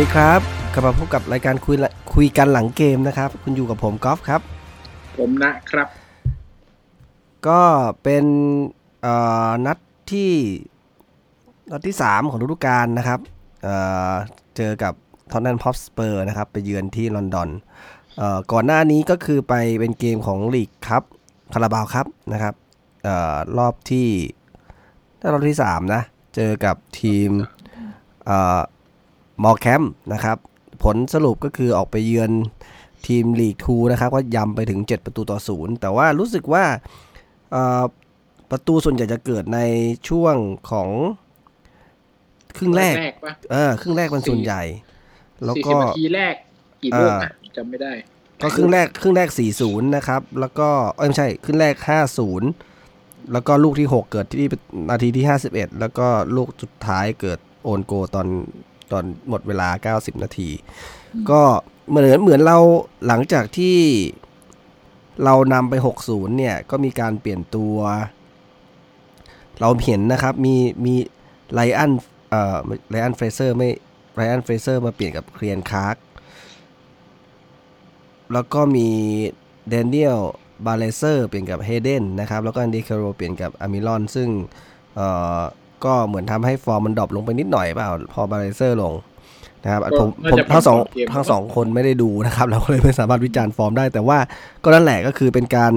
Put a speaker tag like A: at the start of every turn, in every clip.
A: วัสดีครับกลับมาพบกับรายการคุยคุยกันหลังเกมนะครับ คุณอยู่กับผมกอล์ฟครับ
B: ผมนะครับ
A: ก็เป็นนัดที่นัดที่ 3 ของฤดูกาลนะครับเเจอกับทอนนันพอปสเปอร์นะครับ ไปเยือนที่ลอนดอนก่อนหน้านี้ก็คือไปเป็นเกมของลีกครับคาราบาวครับนะครับออรอบที่รอบที่ 3 นะ เจอกับทีม มอร์แคมนะครับ ผลสรุปก็คือออกไปเยือนทีมลีกทูนะครับก็ยำไปถึง 7 ประตูต่อศูนย์แต่ว่ารู้สึกว่าประตูส่วนใหญ่จะเกิดในช่วงของครึ่งแรกเออครึ่งแรกเป็นส่วนใหญ่
B: แล้วก็นาทีแรกกี่ลูกนะจำไม่ได้
A: ก็ครึ่งแรกครึ่งแรกสี่ศูนย์นะครับ แล้วก็เออไม่ใช่ครึ่งแรกห้าศูนย์แล้วก็ลูกที่หกเกิดที่นาทีที่ห้าสิบเอ็ดแล้วก็ลูกสุดท้ายเกิด own goal ตอน ตอนหมดเวลา 90 นาที ก็เหมือนเหมือนเราหลังจากที่เรานำไป 60 เนี่ย ก็มีการเปลี่ยนตัว เราเห็นนะครับ มีมีไลอันเอ่อไลอันเฟรเซอร์ไม่ไลอันเฟรเซอร์มาเปลี่ยนกับเคียแรนคลาร์กแล้วก็มีเดนเนียลบาเลเซอร์เปลี่ยนกับเฮเดนนะครับ แล้วก็อันดีคาโรเปลี่ยนกับอัลมิรอน ซึ่งเอ่อ ก็เหมือนทำให้ฟอร์มมัน drop ลงไปนิดหน่อยเปล่า พอบาเลเซอร์ลงนะครับผมผมทั้งสองทั้งสองคนไม่ได้ดูนะครับ เราก็เลยไม่สามารถวิจารณ์ฟอร์มได้ แต่ว่าก็นั่นแหละก็คือเป็นการ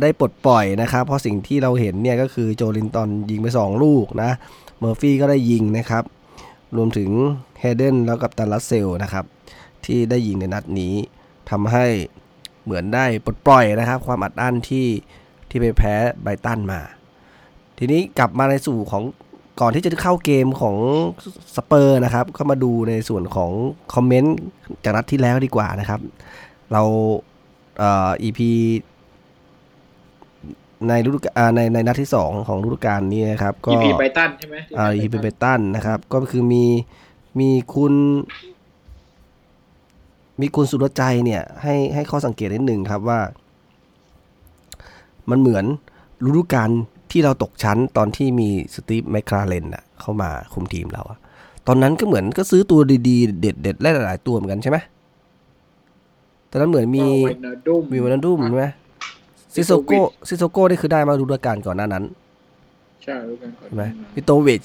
A: ได้ปลดปล่อยนะครับ เพราะสิ่งที่เราเห็นเนี่ยก็คือโจลินตันยิงไป 2 ลูกนะเมอร์ฟี่ก็ได้ยิงนะครับ รวมถึงเฮเดนแล้วกับตันลัสเซลนะครับ ที่ได้ยิงในนัดนี้ทำให้เหมือนได้ปลดปล่อยนะครับ ความอัดอั้นที่ที่ไปแพ้ไบตันมา ทีนี้กลับมาในสู่ของก่อนที่จะเข้าเกมของสเปอร์นะครับเข้ามาดูในส่วนของคอมเมนต์จากนัดที่แล้วดีกว่านะครับ เราเอ่อ EP ในฤดูกาลในในนัดที่ 2 ของฤดูกาลนี้นะครับ ก็
B: EP ไบตันใช่ไหม
A: อ่า EP ไบตันนะครับ ก็คือมีมีคุณ มีคุณสุรใจเนี่ย ให้ให้ข้อสังเกตนิดหนึ่งครับว่า มันเหมือนฤดูกาล ที่เราตกชั้นตอนที่มีสตีฟแมคคาเรนอะเข้ามาคุมทีมเราอะตอนนั้นก็เหมือนก็ซื้อตัวดีๆ เด็ดๆหลายๆตัวเหมือนกันใช่ไหมตอนนั้นเหมือนมีมีไวนัลดุมใช่ไหมซิโซโก้ซิโซโก้นี่คือได้มาดูด้วยการก่อนหน้านั้น
B: ใช่ดูกันก่อน
A: ใช่ไหมพิโตวิช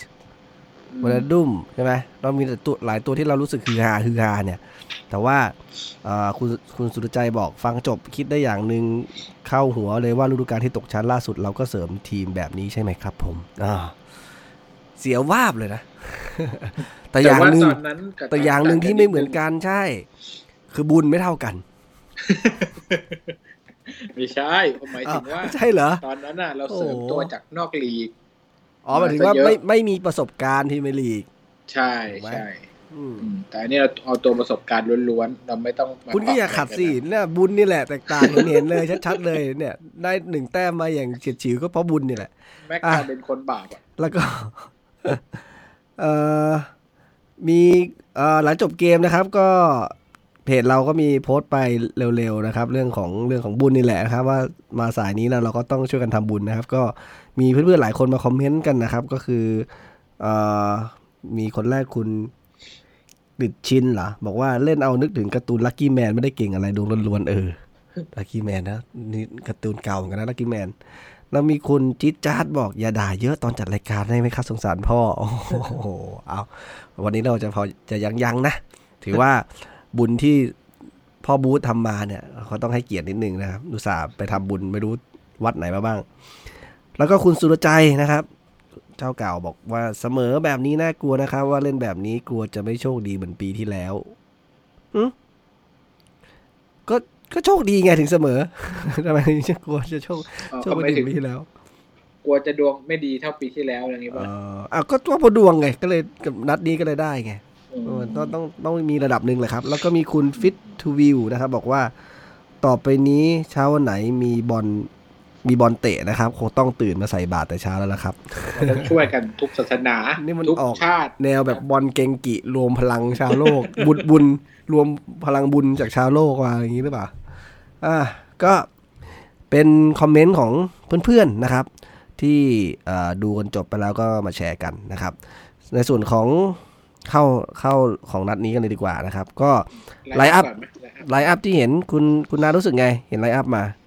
A: วานันดุมใช่ไหมเรามีตัวหลายตัวที่เรารู้สึกฮือฮาฮือฮาเนี่ย แต่ว่าคุณคุณสุรใจบอกฟังจบคิดได้อย่างหนึ่งเข้าหัวเลยว่าฤดูกาลที่ตกชั้นล่าสุดเราก็เสริมทีมแบบนี้ใช่ไหมครับ ผมอ่าเสียวาบเลยนะ แต่อย่างหนึ่งแต่อย่างหนึ่งที่ไม่เหมือนกันใช่ คือบุญไม่เท่ากัน
B: ไม่ใช่ผมหมายถึงว่า
A: ใช่เหรอ
B: ตอนนั้นน่ะ เราเสริมตัวจากนอกลีก
A: อ๋อหมายถึงว่าไม่ไม่มีประสบการณ์ที่ไม่ลีก
B: ใช่ใช่แต่อันนี้เราเอาตัวประสบการณ์ล้วนๆ เราไม่ต้อง
A: คุณก็อย่าขัดสิเนี่ยบุญนี่แหละแตกต่างเห็นเลยชัดๆเลยเนี่ย ได้หนึ่งแต้มมาอย่างเฉียดฉิวก็เพราะบุญนี่แหละ
B: แม็กกาเป็นคนบาปอะ
A: แล้วก็เอ่อมีเอ่อหลังจบเกมนะครับ ก็เพจเราก็มีโพสต์ไปเร็วๆนะครับ เรื่องของเรื่องของบุญนี่แหละครับ ว่ามาสายนี้นะเราก็ต้องช่วยกันทำบุญนะครับ ก็ มีเพื่อนๆหลายคนมาคอมเมนต์กันนะครับ ก็คือเอมีคนแรกคุณดิดชินเหรอ บอกว่าเล่นเอานึกถึงการ์ตูนลักกี้แมนไม่ได้เก่งอะไรดวงล้วนๆเออลักกี้แมนนะนี่การ์ตูนเก่าเหมือนกันนะลักกี้แมนแล้วมีคุณจิ๊ดจ๊าดบอกอย่าด่าเยอะตอนจัดรายการได้ไหมครับสงสารพ่อ โอ้โหเอาวันนี้เราจะพอจะยังยังนะ ถือว่าบุญที่พ่อบูธทำมาเนี่ยเขาต้องให้เกียรตินิดนึงนะครับดูสาไปทำบุญไม่รู้วัดไหนมาบ้าง แล้วก็คุณสุรใจนะครับ เจ้าเก่าบอกว่าเสมอแบบนี้น่ากลัวนะครับ ว่าเล่นแบบนี้กลัวจะไม่โชคดีเหมือนปีที่แล้วอืก็ก็โชคดีไงถึงเสมอทำไมจะกลัวจะโชคโชคไม่ถึงปีที่แล้ว
B: กลัวจะดวงไม่ดีเท่าปีที่แล้วอะไรอย่างนี้ป่ะ
A: อ่าก็ตัวพอดวงไง ก็เลยกับนัดนี้ก็เลยได้ไงต้องต้องต้องมีระดับหนึ่งแหละครับ แล้วก็มีคุณฟิตทูวิวนะครับ บอกว่า ต่อไปนี้เช้าวันไหนมีบอล มีบอลเตะนะครับ คงต้องตื่นมาใส่บาตรแต่เช้าแล้วละครับ
B: ต้องช่วยกันทุกศาสนา
A: นี่มัน
B: อ
A: อกชาติ แนวแบบบอลเกงกิ รวมพลังชาวโลก บุญบุญรวมพลังบุญจากชาวโลกมาอย่างนี้หรือเปล่าอ่าก็เป็นคอมเมนต์ของเพื่อนๆนะครับ ที่ดูกันจบไปแล้วก็มาแชร์กันนะครับ ในส่วนของเข้าเข้าของนัดนี้กันเลยดีกว่านะครับ ก็ line up
B: ก่อนไหม
A: line up line up ที่เห็นคุณคุณนารู้สึกไง เห็น line up มา
B: เ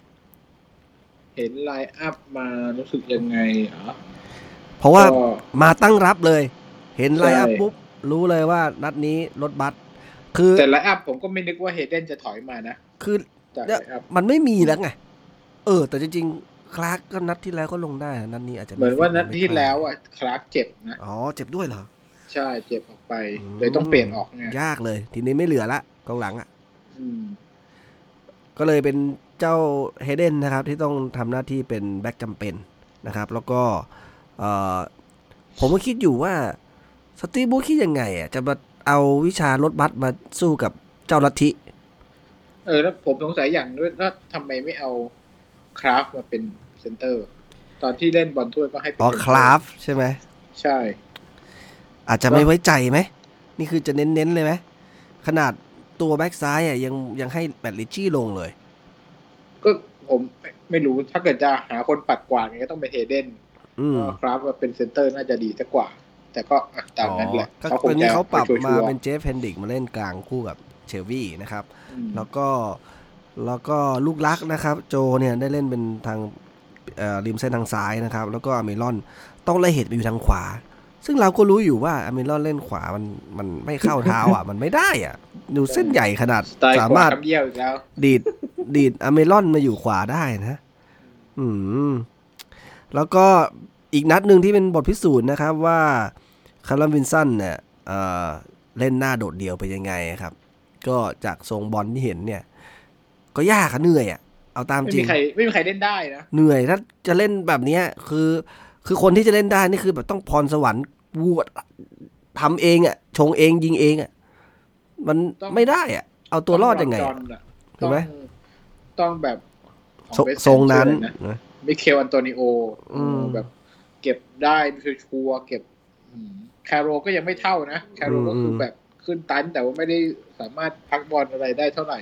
B: ห็น line up มารู้สึกยังไงเหรอ
A: เพราะว่า
B: ก็
A: มาตั้งรับเลย เห็น line up
B: ใช่
A: ปุ๊บรู้เลยว่านัดนี้รถบัสคือ
B: แต่ line upผมก็ไม่นึกว่าเฮเดนจะถอยมานะ
A: คือ
B: จาก
A: เนี่ย
B: line up
A: มันไม่มีแล้วไงเออ แต่จริงๆคลาร์กก็นัดที่แล้วก็ลงได้นัดนี้อาจจะ
B: เหมือนว่านัด
A: ไที่
B: แล้วอะคลาร์กเจ็บนะ
A: อ๋อเจ็บด้วยเหรอ
B: ใช่เจ็บออกไป
A: อืม
B: เลยต้องเปลี่ยนออกไง
A: ยากเลย ทีนี้ไม่เหลือละกองหลังอะ
B: อืม
A: ก็เลยเป็น เจ้าเฮเดนนะครับที่ต้องทำหน้าที่เป็นแบ็กจำเป็นนะครับ แล้วก็เอ่อผมก็คิดอยู่ว่าสตีฟบรูซคิดยังไงอะจะมาเอาวิชารถบัสมาสู้กับเจ้าลัทธิ
B: เออแล้วผมสงสัยอย่างด้วยว่าทำไมไม่เอาคราฟมาเป็นเซนเตอร์ ตอนที่เล่นบอลถ้วยก็ให้เป็น
A: อ๋อ
B: เซนเตอร์
A: คราฟใช่ไหม
B: ใช่
A: อาจจะไม่ไว้ใจไหม นี่คือจะเน้นๆเลยไหมขนาดตัวแบ็กซ้ายอะยังยังให้แมตต์ริตชี่ลงเลย
B: ก็ผมไม่ไม่รู้ถ้าเกิดจะหาคนปัดกวาดก็ต้องเป็นเฮเดน
A: อืม
B: ก็คราฟมาเป็นเซนเตอร์น่าจะดีสักกว่า แต่ก็อะตามนั้นแหละ
A: ก็
B: เขาค
A: ต
B: ง
A: อนนี้
B: จะ
A: เขาปรับ
B: ชัวร์ๆ
A: มาเป็นเจฟเฮนดิกมาเล่นกลางคู่กับเชลวี่นะครับ
B: อืม
A: แล้วก็แล้วก็ลูกรักนะครับ โจเนี่ยได้เล่นเป็นทางเอ่อริมเส้นทางซ้ายนะครับ แล้วก็อเมรอนต้องไล่เหตุไปอยู่ทางขวา ซึ่งเราก็รู้อยู่ว่าอเมรอนเล่นขวามันมันไม่เข้าเท้าอะ มันไม่ได้อะ ดูเส้นใหญ่ขนาด
B: สไตล์
A: สา
B: ขวามา
A: รถ
B: คำเยี่ยวอีกแล้ว
A: ดีดดีดอเมรอนมาอยู่ขวาได้นะ อืม แล้วก็อีกนัดหนึ่งที่เป็นบทพิสูจน์นะครับว่าคัลลัมวิลสันเนี่ยเอ่อเล่นหน้าโดดเดี่ยวไปยังไงครับ ก็จากทรงบอลที่เห็นเนี่ย ก็ยากอะเหนื่อยอะเอาตาม
B: ไม่
A: จริ
B: มี
A: ง
B: ใครไม่มีใครเล่นได้นะ
A: เหนื่อยถ้าจะเล่นแบบเนี้ยคือ คือคนที่จะเล่นได้นี่คือแบบต้องพรสวรรค์วูดทำเองอะชงเองยิงเองอะมัน
B: ต้อง
A: ไม่ได้อะเอาตัวรอดยังไง
B: ต้
A: อะ
B: จนอะ
A: ถูกไหม
B: ต้องต้องแบบข
A: ท
B: อ
A: รง
B: เวสต์
A: ทรงนั้น
B: ชื่ออะไรนะ
A: นะ
B: มิเคลอันโตนิโอ
A: อืม
B: แบบ เก็บได้ชัวร์ๆเก็บอืมแคร์โรลล์ก็ยังไม่เท่านะ แคร์โรลล์ก็คือแบบขึ้นตัน แต่ว่าไม่ได้สามารถพักบอลอะไรได้เท่าไหร่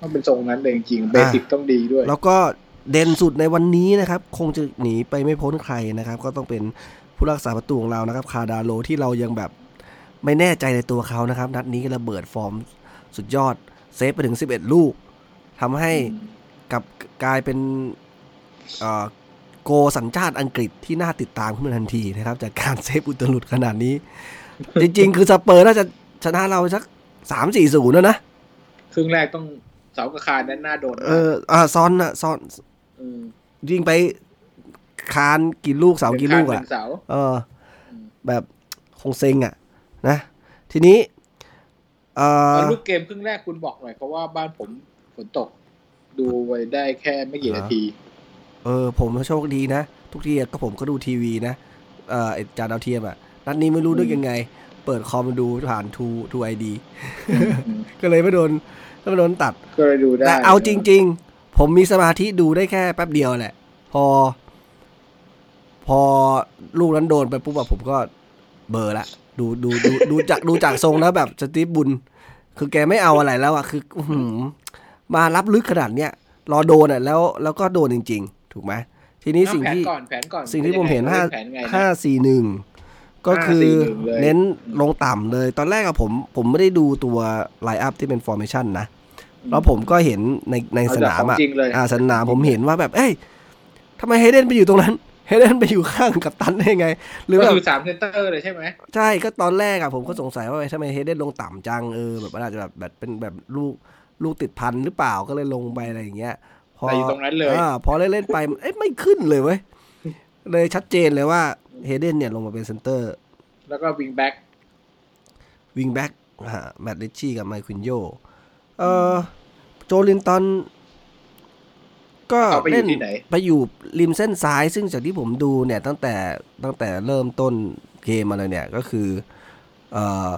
B: ต้องเป็นทรงนั้นเลยจริงๆเบสิกต้องดีด้วย
A: แล้วก็ เด่นสุดในวันนี้นะครับ คงจะหนีไปไม่พ้นใครนะครับ ก็ต้องเป็นผู้รักษาประตูของเรานะครับ คาดาโลที่เรายังแบบไม่แน่ใจในตัวเขานะครับ นัดนี้ระเบิดฟอร์มสุดยอด เซฟไปถึง 11 ลูกทำให้กลับกลายเป็นเอ่อโกลสัญชาติอังกฤษที่น่าติดตามขึ้นมาทันทีนะครับ จากการเซฟอุตลุดขนาดนี้ จริง ๆ คือสเปอร์น่าจะชนะเราสักสามสี่ศูนย์แล้วนะ
B: ครึ่งแรกต้องเสากระคานด้านหน้าโดน
A: เอออ่าซอนอะซอน
B: ม
A: ยิงไปคานกี่ลูกเสากี่ลูก
B: ห
A: อะ
B: นึ่งเสา
A: เออ
B: อืม
A: แบบคงเซ็งอะ นะ ทีนี้เออ
B: เอาลูกเกมครึ่งแรกคุณบอกหน่อยเพราะว่าบ้านผมฝนตก ดูไว้ได้แค่ไม่กี่นาที
A: เออ ผมโชคดีนะ ทุกทีก็ผมก็ดูทีวีนะเออไอ้จานดาวเทียมอะนัดนี้ไม่รู้นึกยังไง เปิดคอมมาดูผ่านทูทูไอดีก็เลยไม่โดนก็ไม่โดนตัด
B: ก็เลยดูได้
A: แต่เอาจริง ๆ ผมมีสมาธิดูได้แค่แป๊บเดียวแหละ พอ พอลูกนั้นโดนไปปุ๊บอะผมก็เบลอร์ละ ดูดูดูดูจากดูจากทรงแล้วแบบสตีฟบุญ คือแกไม่เอาอะไรแล้วอะคืออื้อหือมารับลึกขนาดเนี้ยรอโดนอะแล้วแล้วก็โดนจริง ๆ ถูกไหมทีนี้
B: เอา
A: สิ่ง
B: แผน
A: ที่
B: ก่อนแผนก่อน
A: สิ่งที่ผมเห็นห้า
B: แผนไงนะ
A: ห้าสี่หนึ่งก็คือ
B: 5-4-1เลย
A: เน้นลงต่ำเลย ตอนแรกอะผมผมไม่ได้ดูตัว line up ที่เป็น formation นะ แล้วผมก็เห็นในใน
B: เอ
A: ส
B: จก
A: นาม
B: ข
A: อะ
B: งจริงเลย
A: อ่าสนามผมเห็นว่าแบบ เอ้ยทำไมเฮเดนไปอยู่ตรงนั้นเฮเดนไปอยู่ข้างกัปตันได้ไง หรือ
B: ก็
A: แบบ
B: คือสามเซนเตอร์เลยใช่ไหม
A: ใช่ก็ตอนแรกอะผมก็สงสัยว่าทำไมเฮเดนลงต่ำจังเออแบบมันอาจจะแบบแบบเป็นแบบลูกลูกติดพันหรือเปล่าก็เลยลงไปอะไรอย่างเงี้ย พอ
B: แต่อยู่ตรงนั้นเลย
A: อ่าพอเล่นเล่นๆไปเอ้ยไม่ขึ้นเลยเว้ยเลยชัดเจนเลยว่าเฮเดนเนี่ยลงมาเป็นเซนเตอร์
B: แล้วก็วิงแบ็ก
A: วิงแบ็กแมตต์ ริตชี่กับมานควินโย เออโจลินตัน ก็
B: เอาไป
A: เล่นอยู่
B: ที่ไหน
A: ไปอยู่ริมเส้นซ้าย ซึ่งจากที่ผมดูเนี่ยตั้งแต่ตั้งแต่เริ่มต้นเกมมาเลยเนี่ยก็คือ เออ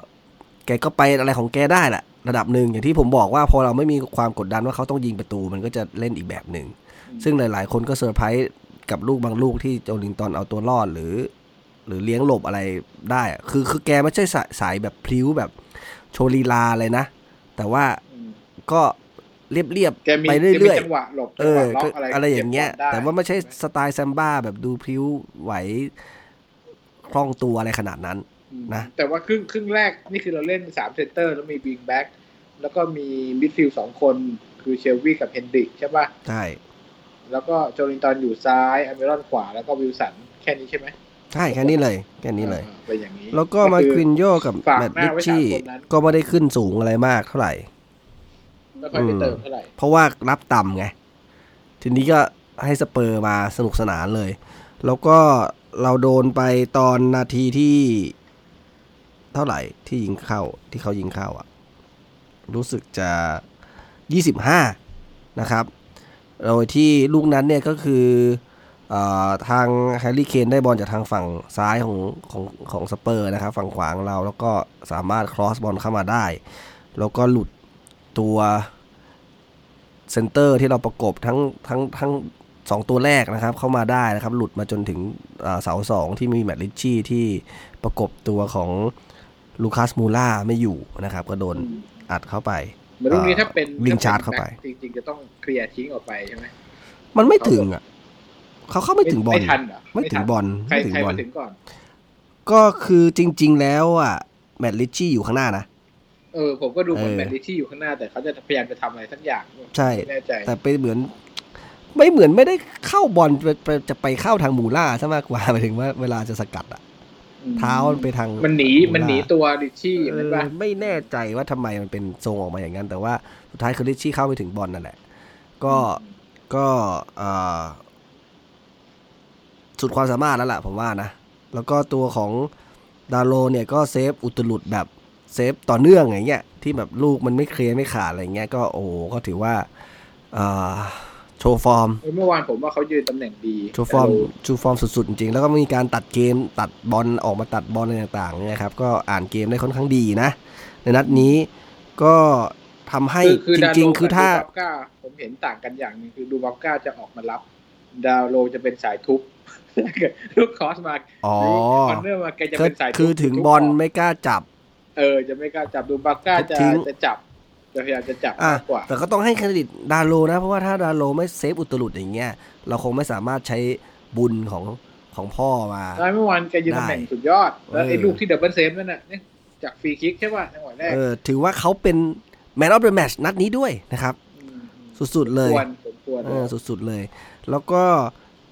A: แกก็ไปอะไรของแกได้แหละระดับหนึ่งอย่างที่ผมบอกว่าพอเราไม่มีความกดดันว่าเขาต้องยิงประตู มันก็จะเล่นอีกแบบหนึ่ง ซึ่งหลาย ๆ คนก็เซอร์ไพรส์กับลูกบางลูกที่โจลินตันเอาตัวรอดหรือ หรือเลี้ยงหลบอะไรได้อะคือคือแกไม่ใช่สายสายแบบพลิ้วแบบโชว์ลีลาเลยนะ แต่ว่า
B: อืม
A: ก็เรียบเรียบ
B: แกมี
A: ไป
B: แกมี
A: เรื่อย
B: จังหวะหลบ
A: ๆเอ
B: จังห
A: อ
B: วะล็อ
A: ก็
B: กอะไร
A: อะไรอย่างเงี้ย
B: ก็บบลได้
A: แต่ว่าไม่ใช่สไตล์แซมบ้าแบบดูพลิ้วไหวคล่องตัวอะไรขนาดนั้น
B: อืม
A: นะ
B: แต่ว่าครึ่งครึ่งแรกนี่คือเราเล่นสามเซนเตอร์แล้วมีวิงแบ็กแล้วก็มีมิดฟิลด์สองคนคือเชลวีกับเฮนดริกใช่ป่ะ
A: ใช่
B: แล้วก็โจลินตันอยู่ซ้ายอัลมิรอนขวาแล้วก็วิลสันแค่นี้ใช่ไหม
A: ใช่แค่นี้เลยแค่นี้เลย
B: อ่าเป็นอย่างนี้
A: แล้วก็มา
B: คือ
A: ควินโยกับ
B: แมต
A: ต์ ริต
B: ชี่ฝา
A: กหน้า
B: ไว้สามคนนั้น
A: ก็ไม่ได้ขึ้นสูงอะไรมากเท่าไหร่
B: ไม่ค่อยไปเติมเท่าไหร่
A: เพราะว่ารับต่ำไง ทีนี้ก็ให้สเปอร์มาสนุกสนานเลย แล้วก็เราโดนไปตอนนาทีที่ เท่าไหร่ที่ยิงเข้าที่เขายิงเข้าอะ รู้สึกจะยี่สิบห้านะครับ โดยที่ลูกนั้นเนี่ยก็คือเออทางแฮร์รี่เคนได้บอลจากทางฝั่งซ้ายของของของสเปอร์นะครับ ฝั่งขวาของเราแล้วก็สามารถครอสบอลเข้ามาได้ แล้วก็หลุด ตัวเซนเตอร์ที่เราประกบทั้งทั้งทั้งสองตัวแรกนะครับ เข้ามาได้นะครับ หลุดมาจนถึงอ่าเสาสองที่มีแมตต์ ริตชี่ที่ประกบตัวของลูคัสมูร่าไม่อยู่นะครับ ก็โดนอัดเข้าไป
B: เหมือนลูกนี้ถ้าเป็น
A: วิ่งชาร์จเข้าไป
B: จริง ๆ จะต้องเคลียร์ทิ้งออกไปใช่ไหม
A: มันไม่ถึงอะเขาเข้าไม่ถึงบอล
B: ไม่ทันเหรอ
A: ไม่ถึง
B: ทัน
A: บอล
B: ใคร
A: ไม่ถึง
B: ใคร
A: บอ
B: มา
A: ล
B: ถึงก่อน
A: ก็คือจริง ๆ แล้วอะแมตต์ ริตชี่อยู่ข้างหน้านะ
B: เออผมก็ดูเหมือน
A: เออ
B: แมนดิที่อยู่ข้างหน้าแต่เขาจะพยายามจะทำอะไรสักอย่าง
A: ใช่
B: ไม่แน่ใจ
A: แต่ไปเหมือน ไม่เหมือนไม่ได้เข้าบอลไปไปจะไปเข้าทางมูร่าซะมากกว่าหมายถึงว่าเวลาจะสกัดอะ
B: อืม
A: เท้ามันไปทาง
B: มันหนี
A: มูร่า
B: มันหนีตัวดิชชี่อย่าง
A: เอ
B: นั้น
A: อ
B: ปะ
A: ไม่แน่ใจว่าทำไมมันเป็นทรงออกมาอย่างนั้น แต่ว่าสุดท้ายคือริตชี่เข้าไปถึงบอลนั่นแหละ ก็ก็เอ่อสุดความสามารถแล้วล่ะผมว่านะ แล้วก็ตัวของดาร์โลว์เนี่ยก็เซฟอุตลุดแบบ เซฟต่อเนื่องอย่างเงี้ยที่แบบลูกมันไม่เคลียร์ไม่ขาดอะไรเงี้ยก็โอ้โหก็ถือว่าเอ่อโชว์ฟอร์ม
B: เออเมื่อวานผมว่าเขายืนตำแหน่งดี
A: โชว์ฟอร์ม
B: แต่เา
A: โชว์ฟอร์มสุดๆจริงๆแล้วก็มีการตัดเกมตัดบอลออกมาตัดบอลอะไรต่างๆเนี่ยครับก็อ่านเกมได้ค่อนข้างดีนะ ในนัดนี้ก็ทำให้
B: คือคือ
A: จ
B: ดาว
A: ริง
B: โล
A: ๆคือถ้า
B: กับดูบับก้าผมเห็นต่างกันอย่างหนึงคือดูบับก้าจะออกมารับ ดาวโลจะเป็นสายทุบถ้าเกิดลูกคอสมา
A: อ๋อ
B: คอนเนอร์มาแกจะ
A: คือ
B: เป็นสายทุบ
A: คือถึง
B: ทุ
A: บอล
B: ก
A: ไม่กล้าจับ
B: เออจะไม่กล้าจับดูบับก้าจะ
A: ทิ้ง
B: จะจับจะพยายามจะจับ
A: อะ
B: มากกว่า
A: แต่ก็ต้องให้เครดิตดาร์โลว์นะ เพราะว่าถ้าดาร์โลว์ไม่เซฟอุตลุดอย่างเงี้ยเราคงไม่สามารถใช้บุญของของพ่อมา
B: ได้เมื่อวานแกยืน
A: ได้
B: ตำแหน่งสุดยอด แล้วไอ้
A: เออ
B: ลูกที่ double save นั่นน่ะเนี่ยจากฟรีคิกใช่ป่ะจังหวะแรก
A: เออถือว่าเขาเป็น man of the match นัดนี้ด้วยนะครับ
B: ม
A: สุดๆเลย
B: ควรสมควร
A: เออสุดๆเลย แล้วก็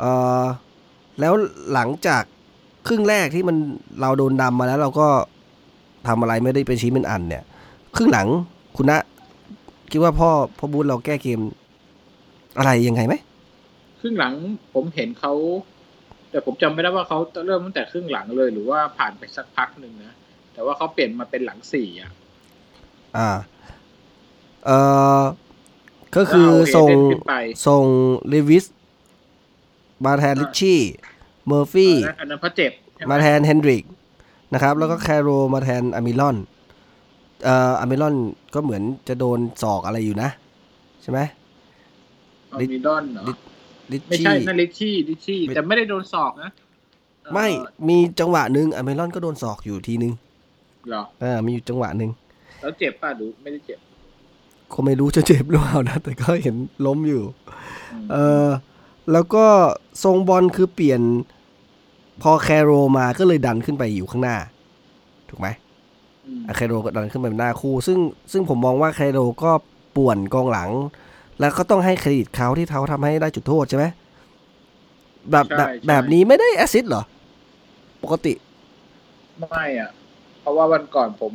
A: เออแล้วหลังจากครึ่งแรกที่มันเราโดนนำมาแล้วเราก็ ทำอะไรไม่ได้เป็นชิ้นเป็นอันเนี่ย ครึ่งหลังคุณนะคิดว่าพ่อพ่อบูธเราแก้เกมอะไรยังไงไหม
B: ครึ่งหลังผมเห็นเขาแต่ผมจำไม่ได้ว่าเขาเริ่มตั้งแต่ครึ่งหลังเลย หรือว่าผ่านไปสักพักหนึ่งนะแต่ว่าเขาเปลี่ยนมาเป็นหลังสี่อะ
A: อ่า เออก็คือ
B: แล้วเอา
A: ส่ง
B: เอเดนขึ้นไป
A: ส่งเลวิสมาแทนลิชชี่เมอร์ฟี่
B: อันนั้นอันนั้นเพราะเจ็บใช่ไห
A: มาแทนเฮนดริก นะครับ แล้วก็แคร์โรลล์มาแทนอัลมิรอนเอ่ออัลมิรอนก็เหมือนจะโดนศอกอะไรอยู่นะ ใช่ไหม
B: เอามีดอนเหรอ
A: ลิลิช
B: ไม่
A: ชี่
B: ใช่นั่นริตชี่ริตชี่
A: ไม่
B: แต่ไม่ได้โดนศอกนะเอ่อ
A: ไม่มีจังหวะหนึ่งอัลมิรอนก็โดนศอกอยู่ทีนึง
B: เหรอ
A: อ่ามีอยู่จังหวะหนึ่ง
B: แล้วเจ็บป่ะหรือไม่ได้เจ็บ
A: ก็ไม่รู้จะเจ็บหรือเปล่านะ แต่ก็เห็นล้มอยู่
B: ม
A: เออแล้วก็ทรงบอลคือเปลี่ยน พอแคโรมาก็เลยดันขึ้นไปอยู่ข้างหน้า ถูกไหม
B: ม
A: อะแคโรก็ดันขึ้นไปเป็นหน้าคู่ ซึ่งซึ่งผมมองว่าแคโรก็ป่วนกองหลัง แล้วก็ต้องให้เครดิตเขาที่เขาทำให้ได้จุดโทษใช่ไหมแบบแบบแบบนี้ไม่ได้ assist เหรอ ปกติ
B: ไม่อะ เพราะว่าวันก่อนผม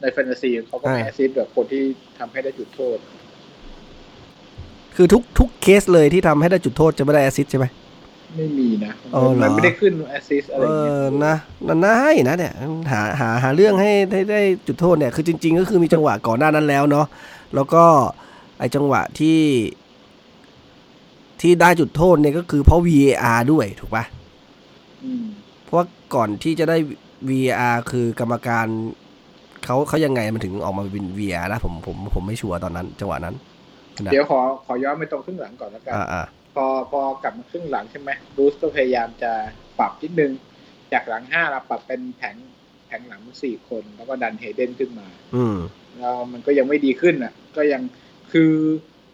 B: ในแฟนตาซีเขาก็มี
A: อ่า
B: assist แบบคนที่ทำให้ได้จุดโทษ
A: คือทุกทุกเคสเลยที่ทำให้ได้จุดโทษจะไม่ได้ assist ใช่ไหม
B: ไม่มีนะ
A: อ๋อเหรอ
B: มันไม่ได้ขึ้นแอสซิสอะไร
A: เอ
B: อย่างเงี้ย
A: อนะนั่นน่าให้นะเนี่ยหาหาหาเรื่องให้ให้ได้จุดโทษเนี่ยคือจริง ๆ ก็คือมีจังหวะก่อนหน้านั้นแล้วเนาะแล้วก็ไอจังหวะที่ ที่ได้จุดโทษเนี่ยก็คือเพราะ VAR ด้วยถูกปะ
B: อืม
A: เพราะว่าก่อนที่จะได้ VAR คือกรรมการเขาเขายังไงมันถึงออกมาเป็น VAR นะผมผมผมไม่ชัวร์ตอนนั้น จังหวะนั้นนะ
B: เดี๋ยวขอขอย้อนไปตรงครึ่งหลังก่อนแล้วกัน
A: อ่าอ่า
B: พอพอกลับมาครึ่งหลังใช่ไหมบรูซก็พยายามจะปรับนิดนึง จากหลังห้าเราปรับเป็นแผงแผงหลังสี่คน แล้วก็ดันเฮเดนขึ้นมา
A: อืม
B: แล้วมันก็ยังไม่ดีขึ้นอะ ก็ยังคือ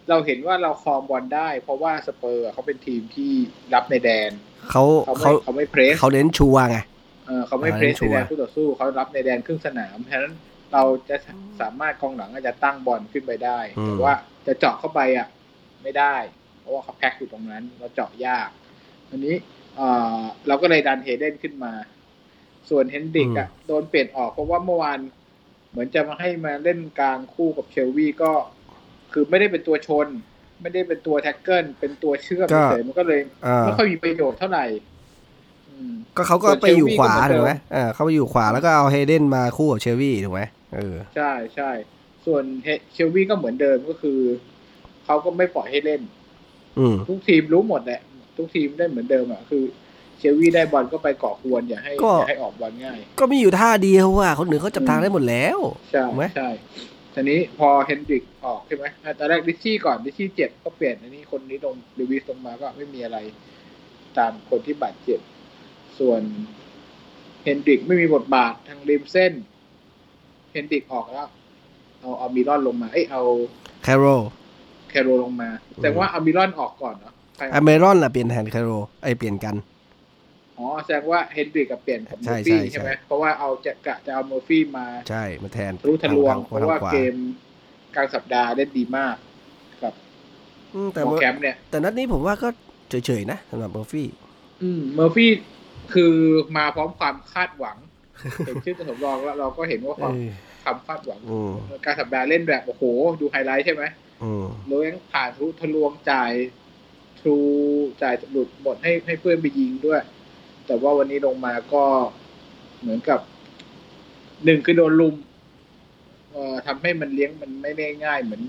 B: เราเห็นว่าเราครองบอลได้ เพราะว่าสเปอร์อะเขาเป็นทีมที่รับในแดน
A: เขา
B: เขาไม่
A: เขา
B: เขาไม่เพรส
A: เขาเน้นชัวร์ไง
B: เเออเขาไม่
A: อ่า
B: เพรส
A: ชั
B: ใน
A: วร์
B: แดนคู่ต่อสู้เขารับในแดนครึ่งสนามฉะนั้นเราจะสามารถกองหลังอาจจะตั้งบอลขึ้นไปได้ แต่ว่าจะเจาะเข้าไปอะ ไม่ได้เพ ราะว่าเขาแพ็คอยู่ตรงนั้นเราเจาะยากอันนี้เออเราก็เลยดันเฮเดนขึ้นมา ส่วนเฮนดริกอะโดนเปลี่ยนออกเพราะว่าเมื่อวานเหมือนจะมาให้มาเล่นกลางคู่กับเชลวีก็ คือไม่ได้เป็นตัวชน ไม่ได้เป็นตัว tackle เป็นตัวเชื่อม
A: ก็
B: เฉยๆมันก็เลย
A: อ่า
B: ไม่ค่อยมีประโยชน์เท่าไหร่อืม
A: ก็เขาก็
B: ส่วน
A: ไปอยู่ขวา
B: เชลวีก็เหมือนเดิม
A: ถูกไหมเออเขาไปอยู่ขวาแล้วก็เอาเฮเดนมาคู่กับเชลวี่ถูกไหมเออ
B: ใช่ใช่ ส่วนเฮเชลวีก็เหมือนเดิมก็คือ เขาก็ไม่ปล่อยให้เล่น
A: อืม
B: ทุกทีมรู้หมดแหละทุกทีมได้เหมือนเดิมอะคือเชลวีได้บอลก็ไปก่อกวนอย่าให้
A: ก็
B: อย่าให้ออกบอลง่าย
A: ก็มีอยู่ท่าเดียวว่าคนอื่นเขาจับทางได้หมดแล้ว
B: ใช่
A: ถูกไหม
B: ใช่ทีนี้พอเฮนดริกออกใช่ไหมอะตอนแรกดิชชี่ก่อนดิชชี่เจ็บก็เปลี่ยนอันนี้คนนี้ลงเดวิสลงมาก็ไม่มีอะไร ตามคนที่บาดเจ็บ ส่วนเฮนดริกไม่มีบทบาททางริมเส้น เฮนดริกออกแล้ว เอาเอามิรอนลงมา เอ้ยเอา
A: แคโร
B: แคโรลงมา แต่ว่าเอามิรอนออกก่อนเนาะใคร
A: อเมรอนน่ะเปลี่ยนแทนแคโรไอยเปลี่ยนกัน
B: อ๋อแสดงว่าเฮนดริกกับเปลี่ยนกับเม
A: ใช่
B: อร์ฟี่
A: ใช่
B: ใช่ไหม
A: ใช่
B: เพราะว่าเอาจะกะจะเอาเมอร์ฟี่มา
A: ใช่มาแทน
B: ทะลุทะลวง
A: ท
B: เพราะว่า
A: ทงข
B: เกมกลางสัปดาห์เล่นดีมากกับ
A: อืมแต่
B: โปร
A: ว่า
B: แกรมเนี่ย
A: แต่นัดนี้ผมว่าก็เฉยๆนะสำหรับเบอร์ฟี่
B: อืมเมอร์ฟี่คือมาพร้อมความคาดหวังเห็นชื่อตัวสำรองแล้วเราก็เห็นว่าความ
A: เออ
B: ความคาดหวัง
A: อืม
B: การสัปดาห์เล่นแบบโอ้โห ดูไฮไลท์ใช่ไหม
A: อืม
B: เลี้ยงผ่านทะลุทะลวงจ่ายทรูจ่ายหลุดหมดให้ให้เพื่อนไปยิงด้วย แต่ว่าวันนี้ลงมาก็เหมือนกับหนึ่งคือโดนรุมเอ่อทำให้มันเลี้ยงมันไม่ได้ง่ายเหมือน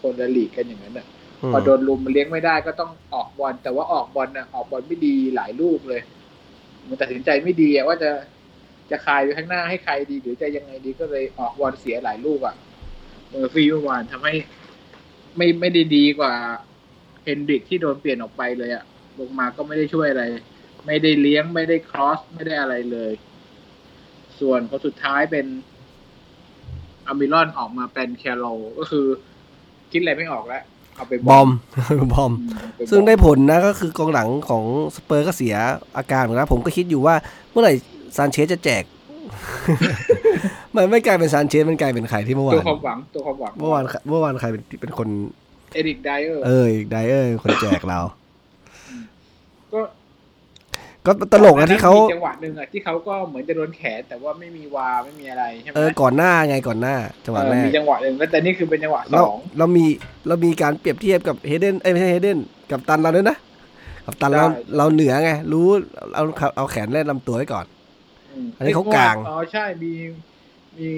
B: คนละลีกกันอย่างนั้นอะพอโดนรุมมันเลี้ยงไม่ได้ก็ต้องออกบอลแต่ว่าออกบอลน่ะออกบอลไม่ดีหลายลูกเลย มันตัดสินใจไม่ดีอะว่าจะจะคายไปข้างหน้าให้ใครดี หรือจะยังไงดีก็เลยออกบอลเสียหลายลูกอะเมอร์ฟี่เมื่อวานทำให้ ไม่ไม่ได้ดีกว่าเฮนดริกที่โดนเปลี่ยนออกไปเลยอะลงมาก็ไม่ได้ช่วยอะไร ไม่ได้เลี้ยงไม่ได้ครอสไม่ได้อะไรเลย ส่วนคนสุดท้ายเป็นอามิรอนออกมาเป็นแคโรก็คือ คิดอะไรไม่ออกแล้วเอาไป
A: บอมบอม
B: อืมเอาไปบอม
A: ซึ่งได้ผลนะก็คือกองหลังของสเปอร์ก็เสียอาการเหมือนกันผมก็คิดอยู่ว่าเมื่อไหร่ซานเชสจะแจก มันไม่กลายเป็นซานเชสมันกลายเป็นใครที่เมื่อวา
B: ตัวนความหวังตัวความหวัง
A: เมื่อวานเมื่อวานใครเป็นเป็นคน
B: เอริกไดเออร์
A: เออไดเออร์คนแจกเรา
B: ก็
A: ก็ตลกนะที่เขา
B: จังหวะหนึ่งอะที่เขาก็เหมือนจะโดนแขนแต่ว่าไม่มีวาไม่มีอะไรใช่ไหม
A: เออก่อนหน้าไงก่อนหน้า จังหวะ
B: เออ
A: แรก
B: มีจังหวะหนึ่งแล้วแต่นี่คือเป็นจังหวะส
A: เรา
B: อง
A: เรามีเรามีการเปรียบเทียบกับเฮเดนเอ้ยไม่ใช่เฮเดนกับตันเราด้วยนะกับตันเราเราเหนือไง รู้เอาเอาแขนแล่นลำตัวไว้ก่อน
B: ม
A: อันนี้เขากลาง
B: อ๋อใช่มีมี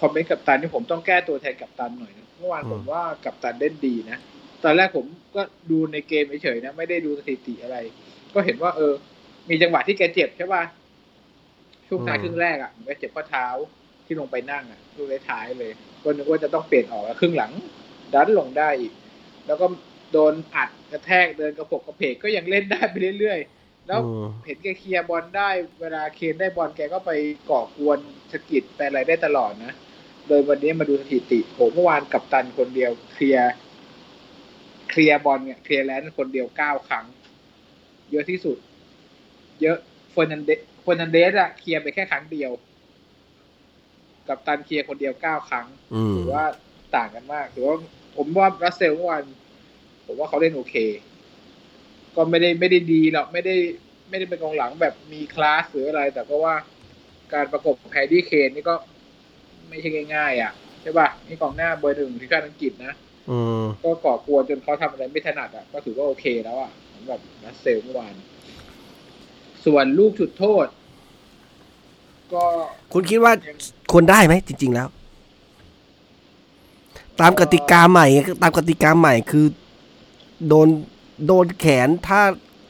B: คอมเมนต์กับตันที่ผมต้องแก้ตัวแทนกับตันหน่อยนะเมื่อวานผมว่ากับตันเล่นดีนะตอนแรกผมก็ดูในเกมเฉยๆนะไม่ได้ดูสถิติอะไร ก็เห็นว่า เออ มีจังหวะที่แกเจ็บใช่ป่ะช่วงท้ายครึ่งแรกอะแกเจ็บข้อเท้าที่ลงไปนั่งอะลูกท้ายๆเลยก็นึกว่าจะต้องเปลี่ยนออกแล้วครึ่งหลัง ดันลงได้อีกแล้วก็โดนอัดกระแทกเดินกระปกกระเพกก็ยังเล่นได้ไปเรื่อยๆ แล้ว
A: อืม
B: เห็นแกเคลียร์บอลได้เวลาเคนได้บอลแกก็ไปก่อกวนสะกิดไปอะไรได้ตลอดนะ โดยวันนี้มาดูสถิติโหเมื่อวานกัปตันคนเดียวเคลียร์เคลียร์บอลเนี่ย clearance คนเดียวเก้าครั้ง เยอะที่สุด เยอะเฟอร์นันเดสเฟอร์นันเดสอะเคลียร์ไปแค่ครั้งเดียว กัปตันเคลียร์คนเดียวเก้าครั้ง
A: อืม
B: ถือว่าต่างกันมากถือว่าผมว่าลาสเซลส์เมื่อวานผมว่าเขาเล่นโอเค ก็ไม่ได้ไม่ได้ดีหรอกไม่ได้ไม่ได้เป็นกองหลังแบบมีคลาสหรืออะไร แต่ก็ว่าการประกบแฮร์รี่เคนนี่ก็ไม่ใช่ง่ายๆอะใช่ป่ะนี่กองหน้าเบอร์หนึ่งที่ชาติอังกฤษนะ
A: อืม
B: ก็ก่อกวนจนเขาทำอะไรไม่ถนัดอะก็ถือว่าโอเคแล้วอะสำหรับรัสเซลเมื่อวาน ส่วนลูกจุดโทษ ก็
A: คุณคิดว่าควรได้ไหมจริง ๆแล้ว ตามกติกาใหม่ ตามกติกาใหม่คือ โดน โดนแขนถ้า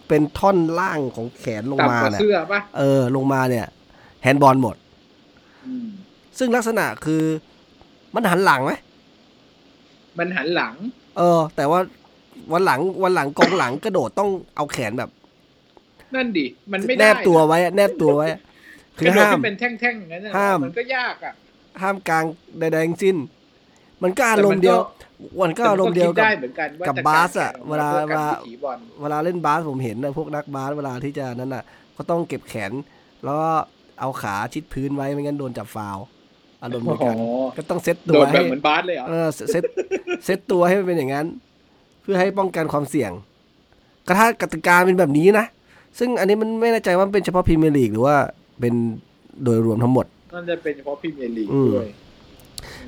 A: เป็นท่อนล่างของแขนลงมา
B: ต่ำกว่า
A: เนี่ย
B: เสื้อป่ะ
A: เออ ลงมาเนี่ย แฮนด์บอลหมด
B: อืม
A: ซึ่งลักษณะคือมันหันหลังไหม
B: มันหันหลัง
A: เออ แต่ว่าวันหลังวันหลังกองหลังกระโดดต้องเอาแขนแบบ
B: นั่นดิ มันไม่
A: แน
B: ได้
A: บตัวไว้อะแนบตัวไว้อะคื
B: คือ
A: อห้าม
B: เป็นแท่งๆอย่างนั้นน่ะ
A: ห้าม
B: มันก็ยากอะ
A: ห้ามกลางใดๆทั้งสิ้น มันก็อารมณ์เดียวมันก็อารมณ์เดียว
B: แต่น
A: กับ
B: ได้เหมือนกันว่า
A: กับ
B: จะ
A: บาสอะ
B: กร
A: เวลา
B: พื่อการ
A: เวลา
B: วิถีบอล
A: เวลาเล่นบาสผมเห็นนะพวกนักบาสเวลาที่จะนั้นน่ะ ก็ต้องเก็บแขน แล้วก็เอาขาชิดพื้นไว้ไม่งั้นโดนจับฟาวล์อารมณ์เหมือน
B: โอ้
A: กัน
B: โห
A: ก็ต้องเซต
B: โด
A: ตัวน
B: แบ
A: ให้
B: บเหมือนบาสเลยเหรอ
A: เออเซตเซตตัวให้มันเป็นอย่างนั้น เพื่อให้ป้องกันความเสี่ยงกระทั่งกติกาเป็นแบบนี้นะซึ่งอันนี้มันไม่แน่ใจว่ามันเป็นเฉพาะพรีเมียร์ลีกหรือว่าเป็นโดยรวมทั้งหมด
B: นั่นจะเป็นเฉพาะพรีเมียร์ลีก
A: อืม
B: ด้วย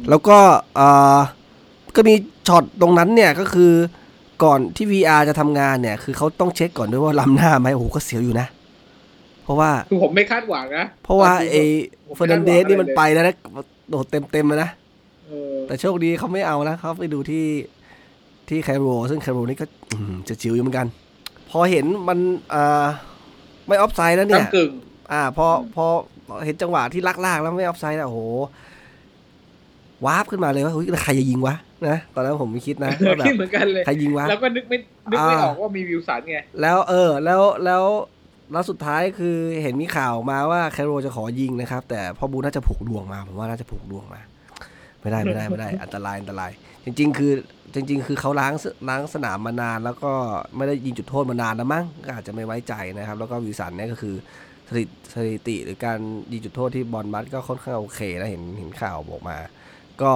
A: แล้วก็เอ่อก็มีช็อตตรงนั้นเนี่ยก็คือก่อนที่ VR จะทำงานเนี่ย คือเขาต้องเช็คก่อนด้วยว่าล้ำหน้าไหมโอ้โหก็เสียวอยู่นะ เพราะว่า
B: คือผมไม่คาดหวังนะ
A: เพราะว่า
B: ตนจง
A: ไอ้
B: ผม
A: เฟอร์นันเดสนี่มันไปแล้วนะโดดเต็มเต็มๆเลยนะ
B: เออ
A: แต่โชคดีเขาไม่เอานะเขาไปดูที่ที่แคโรซึ่งแคโรนี่ก็อืมจะจิ๋วอยู่เหมือนกัน พอเห็นมันอ่าไม่ออฟไซด์แล้วเนี่ย
B: ก้ำกึ่ง
A: อ่าพอพอเห็นจังหวะที่ลากๆแล้วไม่ออฟไซด์แล้วโอ้โห warp ขึ้นมาเลยว่าเฮ้ยแล้วใครจะยิงวะนะตอนนั้นผมไม่คิดนะว่าแบ
B: คิด
A: บ
B: เหมือนกันเลย
A: ใครยิงวะ
B: แล้วก็นึกไม่นึกไม่
A: อ่า
B: ออกว่ามีวิลสันไง
A: แล้วเออแล้วแล้วแล้วสุดท้ายคือเห็นมีข่าวมาว่าแคโรจะขอยิงนะครับ แต่พ่อบรูซน่าจะผูกดวงมาผมว่าน่าจะผูกดวงมา ไม่ได้ไม่ได้ไม่ได้ อันตรายอันตราย จริง ๆ คือจริง ๆ คือเขาล้างสล้างสนามมานาน แล้วก็ไม่ได้ยิงจุดโทษมานานแล้วมั้งก็อาจจะไม่ไว้ใจนะครับ แล้วก็วิลสันเนี่ยก็คือสถิติสถิติหรือการยิงจุดโทษที่บอลมัดก็ค่อนข้างโอเคนะเห็นเห็นข่าวบอกมา ก็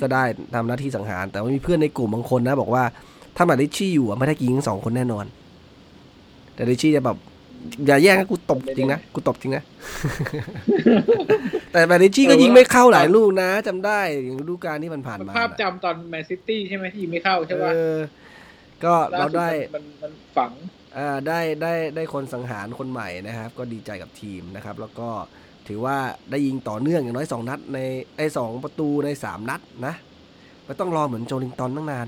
A: ก็ได้ทำหน้าที่สังหาร แต่ว่ามีเพื่อนในกลุ่มบางคนนะบอกว่า ถ้ามาดิชชี่อยู่อะไม่ได้ยิงทั้งสองคนแน่นอน แต่ดิชชี่จะแบบอย่าแย่งนะกูตบจริงนะกูตบจริงนะ แต่มาดิชชี่ก็ยิงไม่เข้าหลายลูกนะจำได้อย่างฤดูกาลที่มันผ่านมา
B: ภาพจำตอนแมนซิตี้ใช่ไหมที่ยิงไม่เข้าใช่ป่ะ
A: เออก็เรา
B: ล่สุ
A: ได้
B: มันมันฝัง
A: อ่าได้ได้ได้คนสังหารคนใหม่นะครับ ก็ดีใจกับทีมนะครับ แล้วก็ ถือว่าได้ยิงต่อเนื่องอย่างน้อยสองนัดในไอ้สองประตูในสามนัดนะไม่ต้องรอเหมือนโจลิงตันตั้งนาน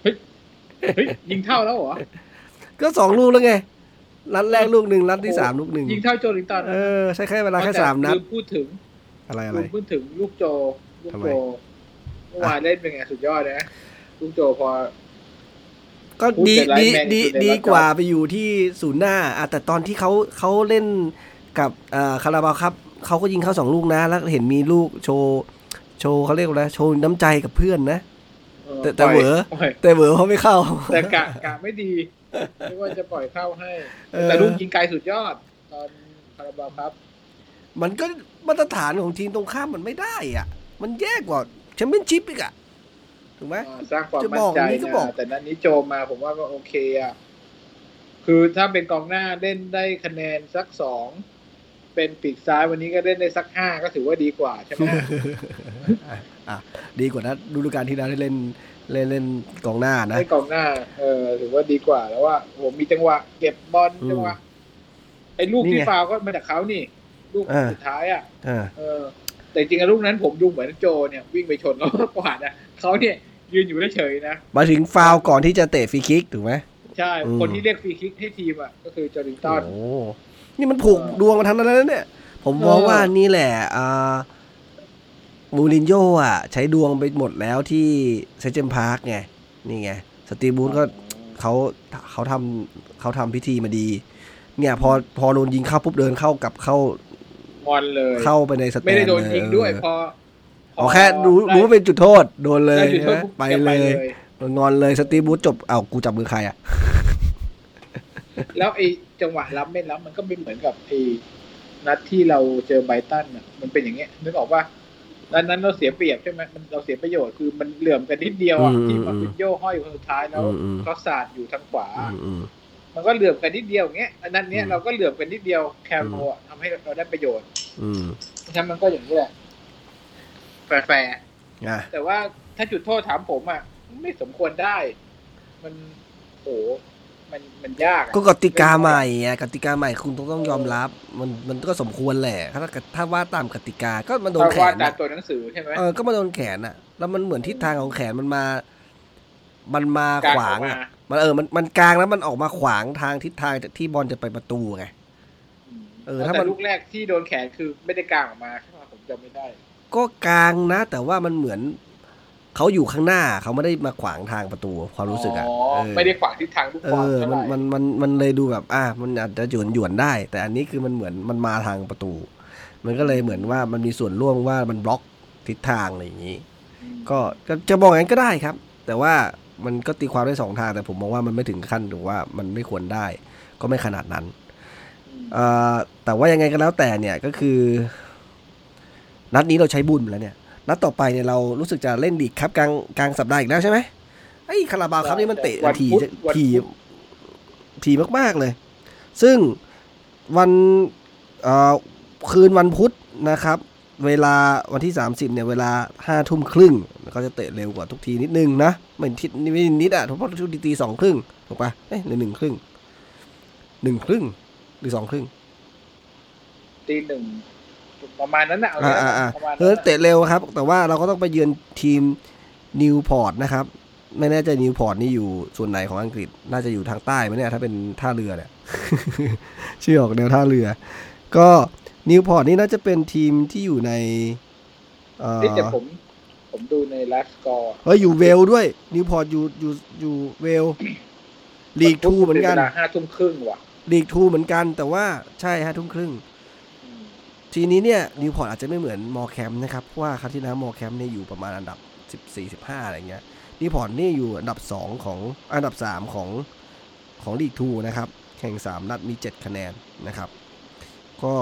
B: เฮ้ยยิงเท่าแล้วเหรอ
A: ก็สองลูกแล้วไงนัดแรกลูกหนึ่งนัดที่สามลูกหนึ่ง
B: ยิงเท่าโจลิงตัน
A: เออใช้แค่เวลาแค่สามนัด
B: ลืพูดถึง
A: อะไรอะไร
B: ลืมพูดถึงลูกโจลูก
A: ทำไม
B: โจเมื่อวานเล่นเป็นไงสุดยอดนะลูกโจพอ
A: ก็
B: พูด
A: ดี
B: แต่ไลน์
A: ดี
B: แมน
A: ดี
B: อยู่ใน
A: ดี
B: รับ
A: กว่าไปอยู่ที่ศูนย์หน้าอะแต่ตอนที่เขาเขาเล่น กับเอ่อคาราบาวครับเขาก็ยิงเข้าสองลูกนะ แล้วเห็นมีลูกโชว์โชว์เขาเรียกว่าอะไรโชว์น้ำใจกับเพื่อนนะ
B: เออ
A: แต่แต่
B: ปล่ย
A: เหวอ
B: ปล่ย
A: แต่เหวอเขาไม่เข้า
B: แต่กะกะไม่ดีไม่ว่าจะปล่อยเข้าให้
A: เออ
B: แต่ลูกยิงไกลสุดยอด ตอนคาราบาวครับ
A: มันก็มาตรฐานของทีมตรงข้ามมันไม่ได้อะ มันแย่กว่าแชมเปี้ยนชิพอีกอะถูกไหม
B: อ่าสร้างความ
A: จะ
B: มั่
A: บ
B: น
A: อก
B: ใจ
A: อย่างนี้ก็บอก
B: นะแต่นั้นนี้โจมมาผมว่าก็โอเคอะคือถ้าเป็นกองหน้าเล่นได้คะแนนสักสอง เป็นปีกซ้ายวันนี้ก็เล่นได้สักห้าก็ถือว่าดีกว่าใช่ไหม
A: อะดีกว่านะฤดูกาลที่แล้วที่เล่นเล่นเล่นกองหน้านะ
B: ให้กองหน้าเออถือว่าดีกว่าแล้วว่าผมมีจังหวะ เก็บบอล
A: อืม
B: จังหวะไอ้ลูก
A: นี่
B: ที่
A: ไง
B: ฟาวก็มาจากเขานี่ ลูก
A: เออ
B: สุดท้ายอะ
A: อ่า
B: เออ แต่จริงๆลูกนั้นผมดูเหมือนโจเนี่ย วิ่งไปชนแล้วกวาดนะเขาเนี่ยยืนอยู่เฉยๆนะ
A: มาถึงฟาวล์ก่อนที่จะเตะฟรีคิกถูกไหม
B: ใช่
A: อืม
B: คนที่เรียกฟรีคิกให้ทีมอะก็คือจอร์ดินตัน
A: โอ้ นี่มันผูกดวงมาทั้งนั้นแล้วเนี่ย ผมมอง
B: เออ
A: ว่านี่แหละอ่ามูรินโญ่อะใช้ดวงไปหมดแล้วที่เซนต์เจมส์พาร์กไง นี่ไง สตีฟบรูซก็เขาเขาทำเขาทำพิธีมาดี เนี่ย พอพอโดนยิงเข้าปุ๊บเดินเข้ากลับเข้าง
B: อนเลย
A: เข้าไปในสแตน
B: ไม่ได้โดน
A: เล
B: ยิงด้วย
A: เออ
B: พอ
A: อ๋อแค่รู้รู้ว่าเป็นจุดโทษ โดนเลย
B: ได้จุดโทษ
A: นะ
B: ปุ๊บ
A: ไป
B: แก
A: เลยงอนเลยสตีฟบรูซจบ เอ้ากูจับมือใครอะ
B: แล้วไอ้จังหวะรับไม่รับมันก็เป็นเหมือนกับไอ้นัดที่เราเจอไบรตันอะ มันเป็นอย่างเงี้ยนึกออกว่านัดนั้นเราเสียเปรียบใช่ไหมมันเราเสียประโยชน์คือมันเหลื่อมกันนิดเดียวอะ
A: อืม
B: ที่
A: อื
B: มามฟินโยห้อยอยู่คนสุดท้ายแล้ว
A: อืมอืม
B: ก็สาดอยู่ทางขวา
A: อืมอืม
B: มันก็เหลื่อมกันนิดเดียวอย่างเงี้ยอันนั้นเนี้ย
A: อืม
B: เราก็เหลื่อมกันนิดเดียวแคมโรอะทำให้เราได้ประโยชน์
A: อืม
B: เพราะฉะนั้นมันก็อย่างนี้แหละแฟร์ๆ
A: อะ
B: แต่ว่าถ้าจุดโทษถามผมอะไม่สมควรได้ มันโห มันมันยากอะ
A: ก็กติกาใหม่อะกติกาใหม่คุณต้องต้องยอมรับ มันมันก็สมควรแหละ ถ้าถ้าว่าตามกติกาก็มันโดน
B: เพราะ
A: แข
B: ว่านตาม
A: อะ
B: ตัวหนังสือใช่ไหม
A: เออก็มาโดนแขนอะ แล้วมันเหมือนทิศทางของแขนมันมา มันมาก
B: ลาง
A: ขวาง
B: ออก
A: อะ
B: มา
A: มันเออมันมันกลางแล้วมันออกมาขวางทางทิศทางจากที่บอลจะไปประตูไง เออถ้ามัน
B: แต่ลูกแรกที่โดนแขนคือไม่ได้กลางออกมาใช่ไหมผมจำไม่ได้
A: ก็กลางนะ แต่ว่ามันเหมือน เขาอยู่ข้างหน้าเขาไม่ได้มาขวางทางประตูความรู้สึกอะ
B: อ๋อ
A: เออ
B: ไม่ได้ขวางทิศทางลูก
A: เอบ
B: อล
A: อ
B: เท่าไห
A: มัน
B: ร่
A: มันมันมันเลยดูแบบ อะมันอาจจะหยวนหยวนๆได้ แต่อันนี้คือมันเหมือนมันมาทางประตู มันก็เลยเหมือนว่ามันมีส่วนร่วมว่ามันบล็อกทิศทางอะไรอย่างนี้ ก็ก็จะบอกอย่างนั้นก็ได้ครับ แต่ว่ามันก็ตีความได้สองทางแต่ผมมองว่ามันไม่ถึงขั้นหรือว่ามันไม่ควรได้ ก็ไม่ขนาดนั้น
B: อืม
A: เอ่อแต่ว่ายังไงก็แล้วแต่เนี่ยก็คือ นัดนี้เราใช้บุญไปแล้วเนี่ย นัดต่อไปเนี่ยเรารู้สึกจะเล่นดีกครับกลางกลางสัปดาห์อีกแล้วใช่ไหมไอ้คาราบาวครับนี่มันเตะ
B: วัน
A: ที
B: พุธวัน
A: ที
B: พุธ
A: ทีมากๆเลย ซึ่งวันเอ่อคืนวันพุธนะครับ เวลาวันที่ 30เนี่ยเวลาห้าทุ่มครึ่งก็จะเตะเร็วกว่าทุกทีนิดนึงนะไม่ทิศไม่นิดอะเพราะทุกทีตีสองครึ่งถูกปะเอ้ยหรือหนึ่งครึ่งหนึ่งครึ่งหรือสองครึ่ง
B: ตีหนึ่ง ประมาณนั้นนะเอา
A: อ่า
B: ละ
A: อ่าอ่า
B: ประมาณ
A: เอ
B: นั้
A: อน
B: น่ะ
A: เตะเร็วครับ แต่ว่าเราก็ต้องไปเยือนทีมนิวพอร์ตนะครับ ไม่แน่ใจนิวพอร์ตนี่อยู่ส่วนไหนของอังกฤษ น่าจะอยู่ทางใต้ไหมเนี่ยถ้าเป็นท่าเรือเนี่ยชื่อออกแนวท่าเรือ ก็นิวพอร์ตนี่น่าจะเป็นทีมที่อยู่ในเอ่อ
B: นี่แต่ผม ผมดูในไลฟ์สกอร์
A: เฮ้ยอยู่เวลส์ด้วย นิวพอร์ตอยู่อยู่อยู่เวลส์ลีกทูเหมือนกัน
B: เวลาห้าทุ่มครึ่งว่ะ
A: ลีกทูเหมือนกันแต่ว่าใช่ฮะทุ่มครึ่ง
B: อืม
A: ทีนี้เนี่ยนิวพอร์ตอาจจะไม่เหมือนมอร์แคมบ์นะครับเพราะว่าครั้งที่แล้วมอร์แคมบ์เนี่ยอยู่ประมาณอันดับ 14 15 อะไรเงี้ยนิวพอร์ตนี่อยู่อันดับ 2 ของอันดับ 3 ของของลีกทูนะครับแข่ง 3 นัดมี 7 คะแนนนะครับ ก็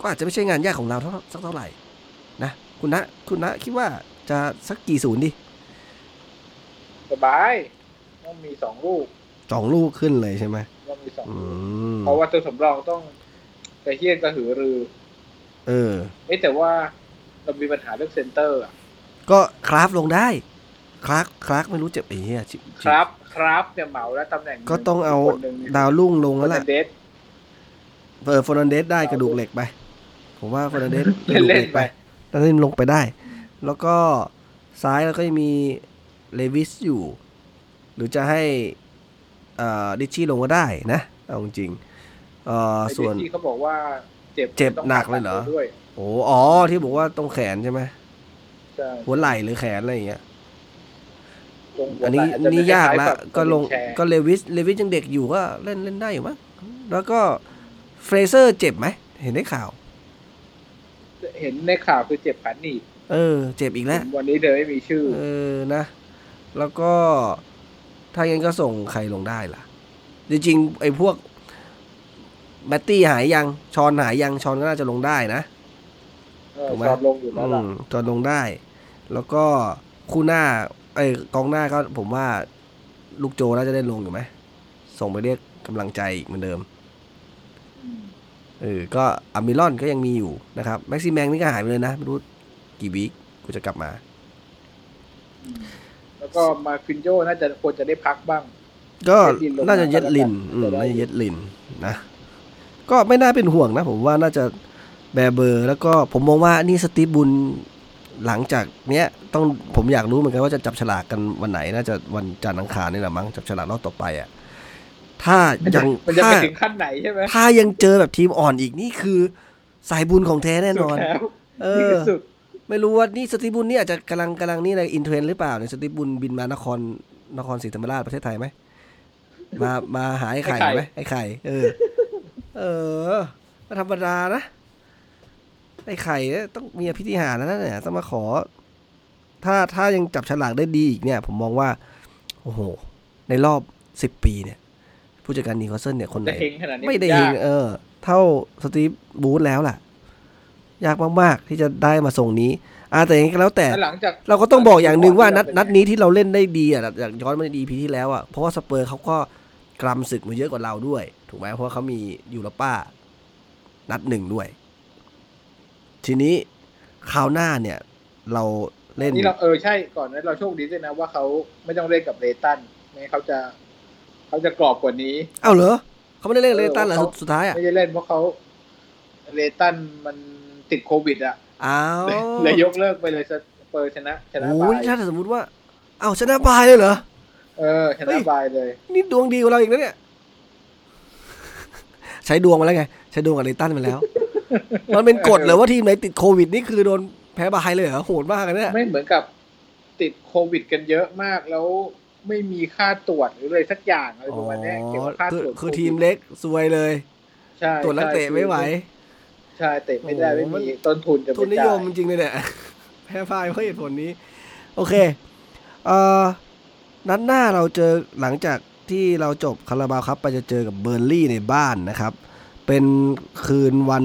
A: ก็อาจจะไม่ใช่งานยากของเราเท่าสักเท่าไหร่นะคุณนะคุณนะคิดว่าจะสักกี่ศูนย์ดิ
B: สบาย ต้องมีสองลูก
A: สองลูกขึ้นเลยใช่ไหม
B: ต้องมีสอง
A: อื
B: ลูก
A: ม
B: เพราะว่าตัวสำรองต้องกระเฮี้ยนกระหือรือ
A: เออ
B: เอ๊ะแต่ว่าเรามีปัญหาเรื่องเซนเตอร์อะ
A: ก็คราฟลงได้คลาร์กคลาร์กไม่รู้เจ็บไอ้เหี้ยชิ
B: ครับ ครับเนี่ยเหมาแล้วตำแหน่งหนึ่
A: ก็ต้องเอา
B: คนหนึ่ง
A: ดาวรุ่งลงแล้ว
B: ค
A: แห
B: น
A: ละ
B: เดส
A: เออเฟอร์นันเดซได้กระดูกเหล็กไป ผมว่าเฟอร์นันเดซ
B: เล่นๆ
A: กระดูกเหล็กไป
B: ไป
A: แล้วเล่นลงไปได้ แล้วก็ซ้ายแล้วก็ยังมีเลวิสอยู่ หรือจะให้เอ่อ ริตชี่ลงก็ได้นะเอาจริงๆเอ่อ
B: ไอ้
A: ส่วน
B: ที่เขาบอกว่าเจ็บ
A: เจ็บ
B: ต้อง
A: หนักเลยเหรอ
B: ผ่าตัดด้วย
A: โอ้อ๋อที่บอกว่าตรงแขนใช่ไหม
B: ใช่
A: หัวไหล่หรือแขนอะไรอย่างเงี้ย
B: ตรงหัว
A: อันนี้
B: ไหล่จะ
A: นี่ยากละ
B: คล้ๆแบบ
A: ก็ลง
B: แชร์
A: ก็เลวิสเลวิสยังเด็กอยู่ก็เล่นเล่นได้อยู่มั้งแล้วก็เฟรเซอร์เจ็บไหมเห็นได้ข่าว
B: เห็นในข่าวคือเจ็บขาหนีบ
A: เออ เจ็บอีกแล้ว
B: วันนี้เธอไม่มีชื่อ
A: เออนะ แล้วก็ ถ้างั้นก็ส่งใครลงได้ล่ะ จริงๆไอ้พวกแมตตี้หายยัง ชอนหายยัง ชอนก็น่าจะลงได้นะ
B: เออ
A: ถูกไหม
B: ชอนลงอยู่แล้วล่ะ
A: อืมชอนลงได้ แล้วก็คู่หน้า ไอ้กองหน้าก็ผมว่าลูกโจน่าจะได้ลงอยู่ไหม ส่งไปเรียกกำลังใจอีกเหมือนเดิม
B: อืม
A: เออ ก็อัลมิรอนก็ยังมีอยู่นะครับ แม็กซิแมงนี่ก็หายไปเลยนะ ไม่รู้กี่ week กูจะกลับมา
B: แล้วก็มาฟินโยน่าจะควรจะได้พักบ้าง
A: ก็
B: เย็ดลินลงมา
A: น่าจะเย็ดลิน
B: ก็
A: อืม
B: แล้วกัน
A: น่าจะเย็ดลินนะ ก็ไม่น่าเป็นห่วงนะ ผมว่าน่าจะแบร์เบอร์ แล้วก็ผมมองว่านี่สตีฟบุญหลังจากเนี้ยต้องผมอยากรู้เหมือนกันว่าจะจับฉลากกันวันไหน น่าจะวันจันทร์อังคารนี่แหละมั้งจับฉลากรอบต่อไปอะถ้ายัง
B: มันจะ
A: ถ้า
B: ไปถึงขั้นไหนใช่ไหม
A: ถ้ายังเจอแบบทีมอ่อนอีกนี่คือ สายบุญของแท้แน่นอน
B: สุดแล้ว
A: เอ
B: นี่
A: อ
B: คือสุด
A: ไม่รู้ว่านี่สตีฟบุญนี่อาจจะกำลังกำลังนี่อะไร in trend หรือเปล่าเนี่ยสตีฟบุญบินมานครนครศรีธรรมราชประเทศไทยไหมมามาหาไอ้ไข่ไหมไอ้ไข่เออ เออไม่ธรรมดานะไอ้ไข่เนี่ยต้องมีอภินิหารนะเนี่ยต้องมาขอ ถ้าถ้ายังจับฉลากได้ดีอีกเนี่ย ผมมองว่า โอ้โห ในรอบสิบปีเนี่ย ผู้จัดการนิวคาสเซิลเนี่ยคนไหนไม่ได้เฮงเออ เท่าสตีฟบรูซแล้วล่ะ ยากมากๆที่จะได้มาส่งนี้อาแต่อย่างนี้ก็แล้วแต่
B: แล้วหลังจาก
A: เราก็ต้องบอกอย่างหนึ่งว่านัด
B: เป็นไง
A: นัดนี้ที่เราเล่นได้ดีอะอยากย้อนมาใน EP ที่แล้วอะเพราะว่าสเปอร์เขาก็กรำศึกมาเยอะกว่าเราด้วย ถูกไหมเพราะว่าเขามียูโรป้า นัดหนึ่งด้วย ทีนี้คราวหน้าเนี่ย เราเล่น
B: นี่เราเเออใช่ก่อนนั้นเราโชคดีด้วยนะว่าเขาไม่ต้องเล่นกับเลย์ตันไม่งั้นเขาจะเขาจะกรอบกว่านี้
A: เอ้าเหรอเขาไม่ได้เล่นกับ
B: เอ
A: เล
B: ย์
A: ตันเหรอ
B: เขา
A: สุดสุดท้ายอะ
B: ไม่ได้เล่นเพราะเขาเลย์ตันมัน ติดโควิดอะ
A: อ้าว
B: เลยยกเลิกไปเลยสเปอร์ชนะชนะ
A: โอ้
B: byeย
A: ถ้าสมมติว่า เอ้าชนะบายเลยเหรอ
B: เออช
A: เฮ้
B: นะ
A: ย
B: บายเลย
A: นี่ดวงดีกว่าเราอีกนะเนี่ย ใช้ดวงมาแล้วไง ใช้ดวงกับเลตันมาแล้ว มันเป็นกฎเลยว่าทีมไหนติดโควิดนี่คือโดนแพ้บายเลยเหรอโหดมากเลยเนี่ย
B: ไม่เหมือนกับติดโควิด กันเยอะมากแล้วไม่มีค่าตรวจหรืออะไรสักอย่างอะไร
A: อ๋
B: ประมาณเนี้ยเกี่ยว
A: อ
B: กับค่า
A: คือ
B: ตรวจ
A: คือ
B: โวิด
A: ทีมเล็กซวยเลย
B: ใช่
A: ตรวจนักเตะไม่ไหว
B: ใช่เตะไม่ได้
A: โอ้
B: ไม่
A: โหมัน
B: มีต้นทุนจะ
A: ทุนนิยมจริงๆเลยเนี่ยแพ้ bye เพราะเหตุผลนี้ โอเคเอ่อนัดหน้าเราเจอหลังจากที่เราจบคาราบาวคัพไปจะเจอกับเบิร์นลีย์ในบ้านนะครับ เป็นคืนวัน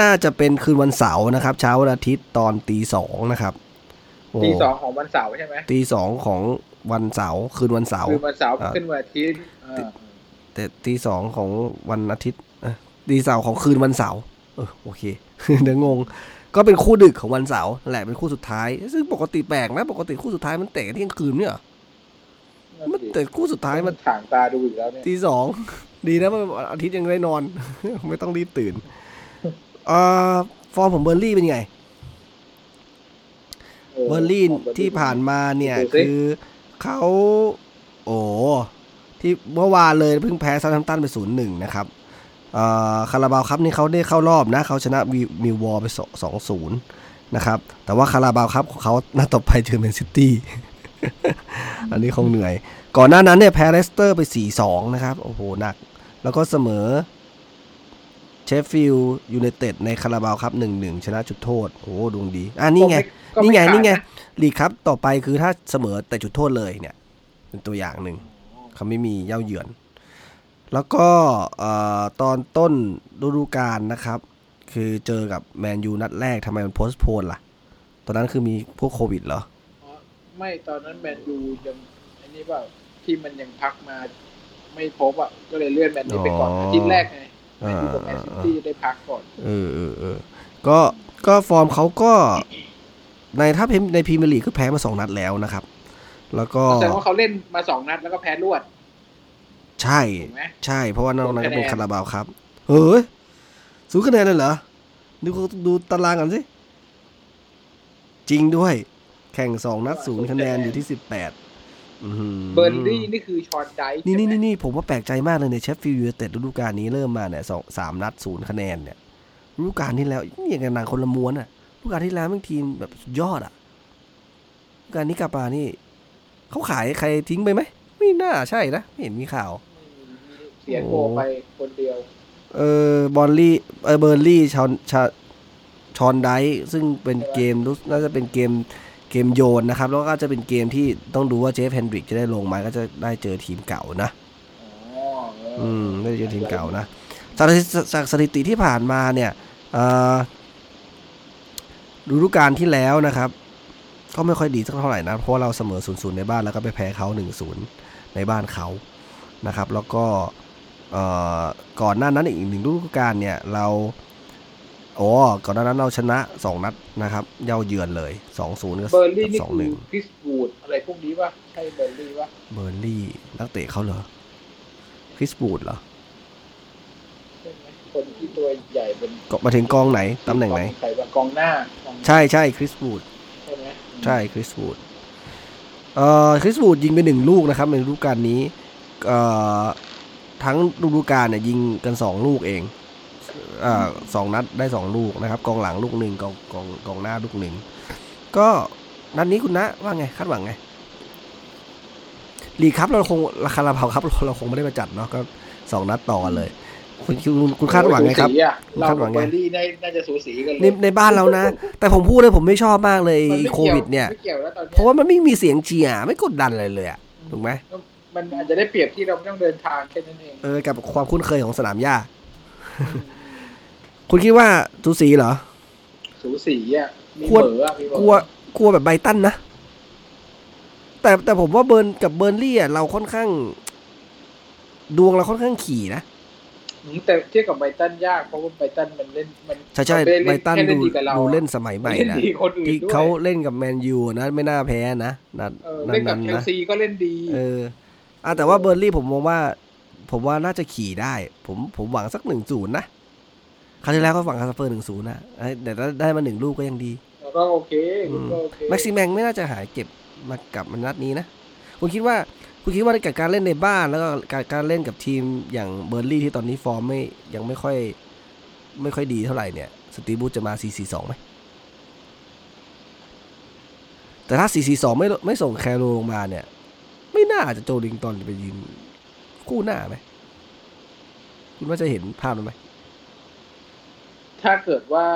A: น่าจะเป็นคืนวันเสาร์นะครับ เช้าวันอาทิตย์ตอนตีสองนะครับโอ้
B: ตีสองของวันเสาร์ใช่ไหม
A: ตีสองของวันเสาร์คืนวันเสาร์
B: คือวันเสาร์
A: อ่า
B: ขึ้นวันอาทิตย์อ่า
A: แต่ตีสองของวันอาทิตย์เอ้ย ตีเสาร์ของคืนวันเสาร์เออโอเคเดี๋ยวงง ก็เป็นคู่ดึกของวันเสาร์นั่นแหละเป็นคู่สุดท้าย ซึ่งปกติแปลกนะปกติคู่สุดท้ายมันเตะกันเที่ยงคืนเนี่ยเหรอ
B: นั่น
A: มัน
B: สิ
A: แต่คู่สุดท้ายมัน
B: ถ่างตาดูอีกแล้วเนี่ย
A: ตีสองดีนะมันอาทิตย์ยังได้นอน ไม่ต้องรีบตื่นเอ่อฟอร์มของเบิร์นลีย์เป็นไง เบิร์นลีย์ที่ผ่านมาเนี่ย
B: ดูสิ
A: คือเขาโอ้ที่เมื่อวานเลยเพิ่งแพ้เซาแธมป์ตันไปศูนย์หนึ่งนะครับเอ่อ คาราบาวคัพนี่เขาได้เข้ารอบนะเขาชนะมิมิลล์วอลล์ไปสองศูนย์นะครับ แต่ว่าคาราบาวคัพของเขานัดต่อไปเจอแมนซิตี้อันนี้คงเหนื่อย ก่อนหน้านั้นเนี่ยแพ้เลสเตอร์ไป 4-2 นะครับ โอ้โห หนัก แล้วก็เสมอเชฟฟิลด์ยูไนเต็ดในคาราบาวคัพ 1-1 ชนะจุดโทษ โอ้โหดวงดี อะนี่ไง
B: ก็
A: นี่
B: ม่
A: ไง
B: ขาด
A: นี่ไงะลีกครับ ต่อไปคือถ้าเสมอแต่จุดโทษเลยเนี่ย เป็นตัวอย่างหนึ่ง เขาไม่มีเย่าเหยือน แล้วก็เอ่อตอนต้นฤดูกาลนะครับ คือเจอกับแมนยูนัดแรกทำไมมันโพสต์โพนล่ะ ตอนนั้นคือมีพวกโควิดเหรอ
B: อ๋อไม่ตอนนั้นแมนยูยังอันนี้เปล่าที่มันยังพักมาไม่พบอะก็เลยเลื่อนแมนยูไปก่อน
A: อ๋ออ
B: อาทิตย์แรกไงแม
A: อ่าน
B: ยูกับแมนซิตี้ได้พักก่อน
A: เออเออเออก็ก็ฟอร์มเขาก็ในถ้าในพรีเมียร์ลีกคือแพ้มาสองนัดแล้วนะครับ แล้วก็
B: แสดงว่าเขาเล่นมาสองนัดแล้วก็แพ้รวด
A: ใช่
B: ถูกไหม
A: ใช่ เพราะว่านอกนั้นก็เป็น
B: คะแนน
A: คาราบาวคัพ เฮ้ยสูงคะแนนเลยเหรอ ดูดูตารางกันสิ จริงด้วย แข่งสองนัดศูนย์คะแนนอยู่ที่สิบแปด
B: เบิร์นลีย์นี่คือฌอนไดซ์
A: นี่นี่
B: ใช่ไหม
A: นี่นี่ผมว่าแปลกใจมากเลยเนี่ยเชฟฟิลด์ยูไนเต็ดฤดูกาลนี้เริ่มมาเนี่ยสองสามนัดศูนย์คะแนนเนี่ยฤดูกาลที่แล้วนี่อย่างกับหนังคนละม้วนอะฤดูกาลที่แล้วแม่งทีมแบบสุดยอดอะฤดูกาลนี้กลับมานี่เขาขายใครทิ้งไปไหม ไม่น่าใช่นะ ไม่เห็นมีข่าว
B: เสียโกไปคนเดียว
A: เออเบิร์นลีย์เออเบิร์นลีย์ฌอนชาฌอนไดซ์ซึ่งเป็นเกมรู้น่าจะเป็นเกมเกมโยนนะครับ แล้วก็จะเป็นเกมที่ต้องดูว่าเจฟเฮนดริกจะได้ลงไหมก็จะได้เจอทีมเก่านะ
B: อ๋อเอออ
A: อืมได้เจอทีมเก่านะจากจากสถิติที่ผ่านมาเนี่ยเอ่อฤดูกาลที่แล้วนะครับ ก็ไม่ค่อยดีสักเท่าไหร่นะ เพราะว่าเราเสมอ0ูนย์ในบ้านแล้วก็ไปแพ้เขา1นศูนย์ ในบ้านเขานะครับ แล้วก็เอ่อก่อนหน้านั้นอีกหนึ่งฤดูกาลเนี่ยเราโอ้ก่อนหน้านั้นเราชนะ2นัดนะครับเย่าเยือนเลย2-0กับ
B: เบอร์ลี่นี่
A: สอง
B: คื
A: หนึ่
B: องคริสบูดอะไรพวกนี้ป่ะใช่เบอร์ลี่ป่ะ
A: เบอร์ลี่นักเตะเขาเหรอคริสบูดเหรอ
B: ใช่ไหมคนที่ตัวใหญ่เป็น
A: ก็มาถึงกองไหนตำแหน่งไหน
B: ใครบ้างกองหน้ากองหน้า
A: ใช่ใช่คริสบูด
B: ใช่ไหม
A: ใช่คริสวูด เอ่อคริสวูดยิงไปหนึ่งลูกนะครับในฤดูกาลนี้เอ่อทั้งฤดูกาลเนี่ยยิงกันสองลูกเองอสองนัดได้สองลูกนะครับ กองหลังลูกหนึ่งกองกองกองหน้าลูกหนึ่งก็นัดนี้คุณนะว่าไงคาดหวังไงลีครับเราคงราคาราเผาครับเราคงไม่ได้มาจัดเนาะก็สองนัดต่อกันเลย คุณคุณคุณคาดหวังไงครับ
B: สูสีอะเรา
A: คาดหวั
B: กับ
A: งไง
B: เบอร์ลี่น่าน่าจะสูสีกันเล
A: ใน
B: ย
A: ในบ้านเรานะ แต่ผมพูดเลยผมไม่ชอบมากเลย
B: มันไม่
A: โค
B: กี่
A: วิด เนี่ย
B: ไม่เกี่ยวแล้วตอน
A: เพ
B: เนี้ย
A: ราะว่ามันไม่มีเสียงเชียร์ไม่กดดันอะไรเลยอะถูกไหม
B: มันอาจจะได้เปรียบที่เราไม่ต้องเดินทางแค่นั้นเอง
A: เออกับความคุ้นเคยของสนามหญ้า คุณคิดว่าทูสีเหรอ
B: สูสีอะมี
A: ควร
B: เบอร์อะมีเบอร์
A: กลัวกลัวแบบไบรตันนะแต่แต่ผมว่าเบิร์นกับเบิร์นลี่อะเราค่อนข้าง ดวงเราค่อนข้างขี่นะ
B: อืม แต่เทียบกับไบรตันยากเพราะว่าไบรตันมันเล่นมัน
A: ใช่ใช่
B: มัม่
A: ไบรตัน
B: แค่
A: ดู
B: ดีกับเรา
A: ดู
B: อะ
A: เล่นสมัยใหม่
B: เล่น
A: นะ
B: ดีคนอื่น
A: ที่
B: ด้วย
A: เขาเล่นกับแมนยูนะไม่น่าแพ้นะนัด
B: เออ
A: นั
B: เล่
A: ด
B: นกับ
A: นั้น
B: เชล
A: นะ
B: ซีก็เล่นดี
A: เอออะแต่ว่าเบอร์นลี่ผมมองว่า ผมว่าน่าจะขี่ได้ ผมผมหวังสักหนึ่งศูนย์นะคราวที่แล้วก็หวังคาสเปอร์หนึ่งศูนย์นะเอ้ยแต่ถ้าได้มาหนึ่งลูกก็ยังดี
B: แล้วก็โอเคคุณก็โอเค
A: แม็กซิแมงไม่น่าจะหายเก็บมากลับมานัดนี้นะคุณคิดว่า คุณคิดว่ากับการเล่นในบ้านแล้วก็การการเล่นกับทีมอย่างเบอร์ลี่ที่ตอนนี้ฟอร์มไม่ยังไม่ค่อยไม่ค่อยดีเท่าไหร่เนี่ยสตีบูธจะมา 4-4-2ไหมแต่ถ้า 4-4-2 ไม่ไม่ส่งแคโรลงมาเนี่ย ไม่น่าจะโจลินตันไปยืนคู่หน้าไหมคุณว่าจะเห็นภาพนั้นไหม
B: ถ้าเกิดว่า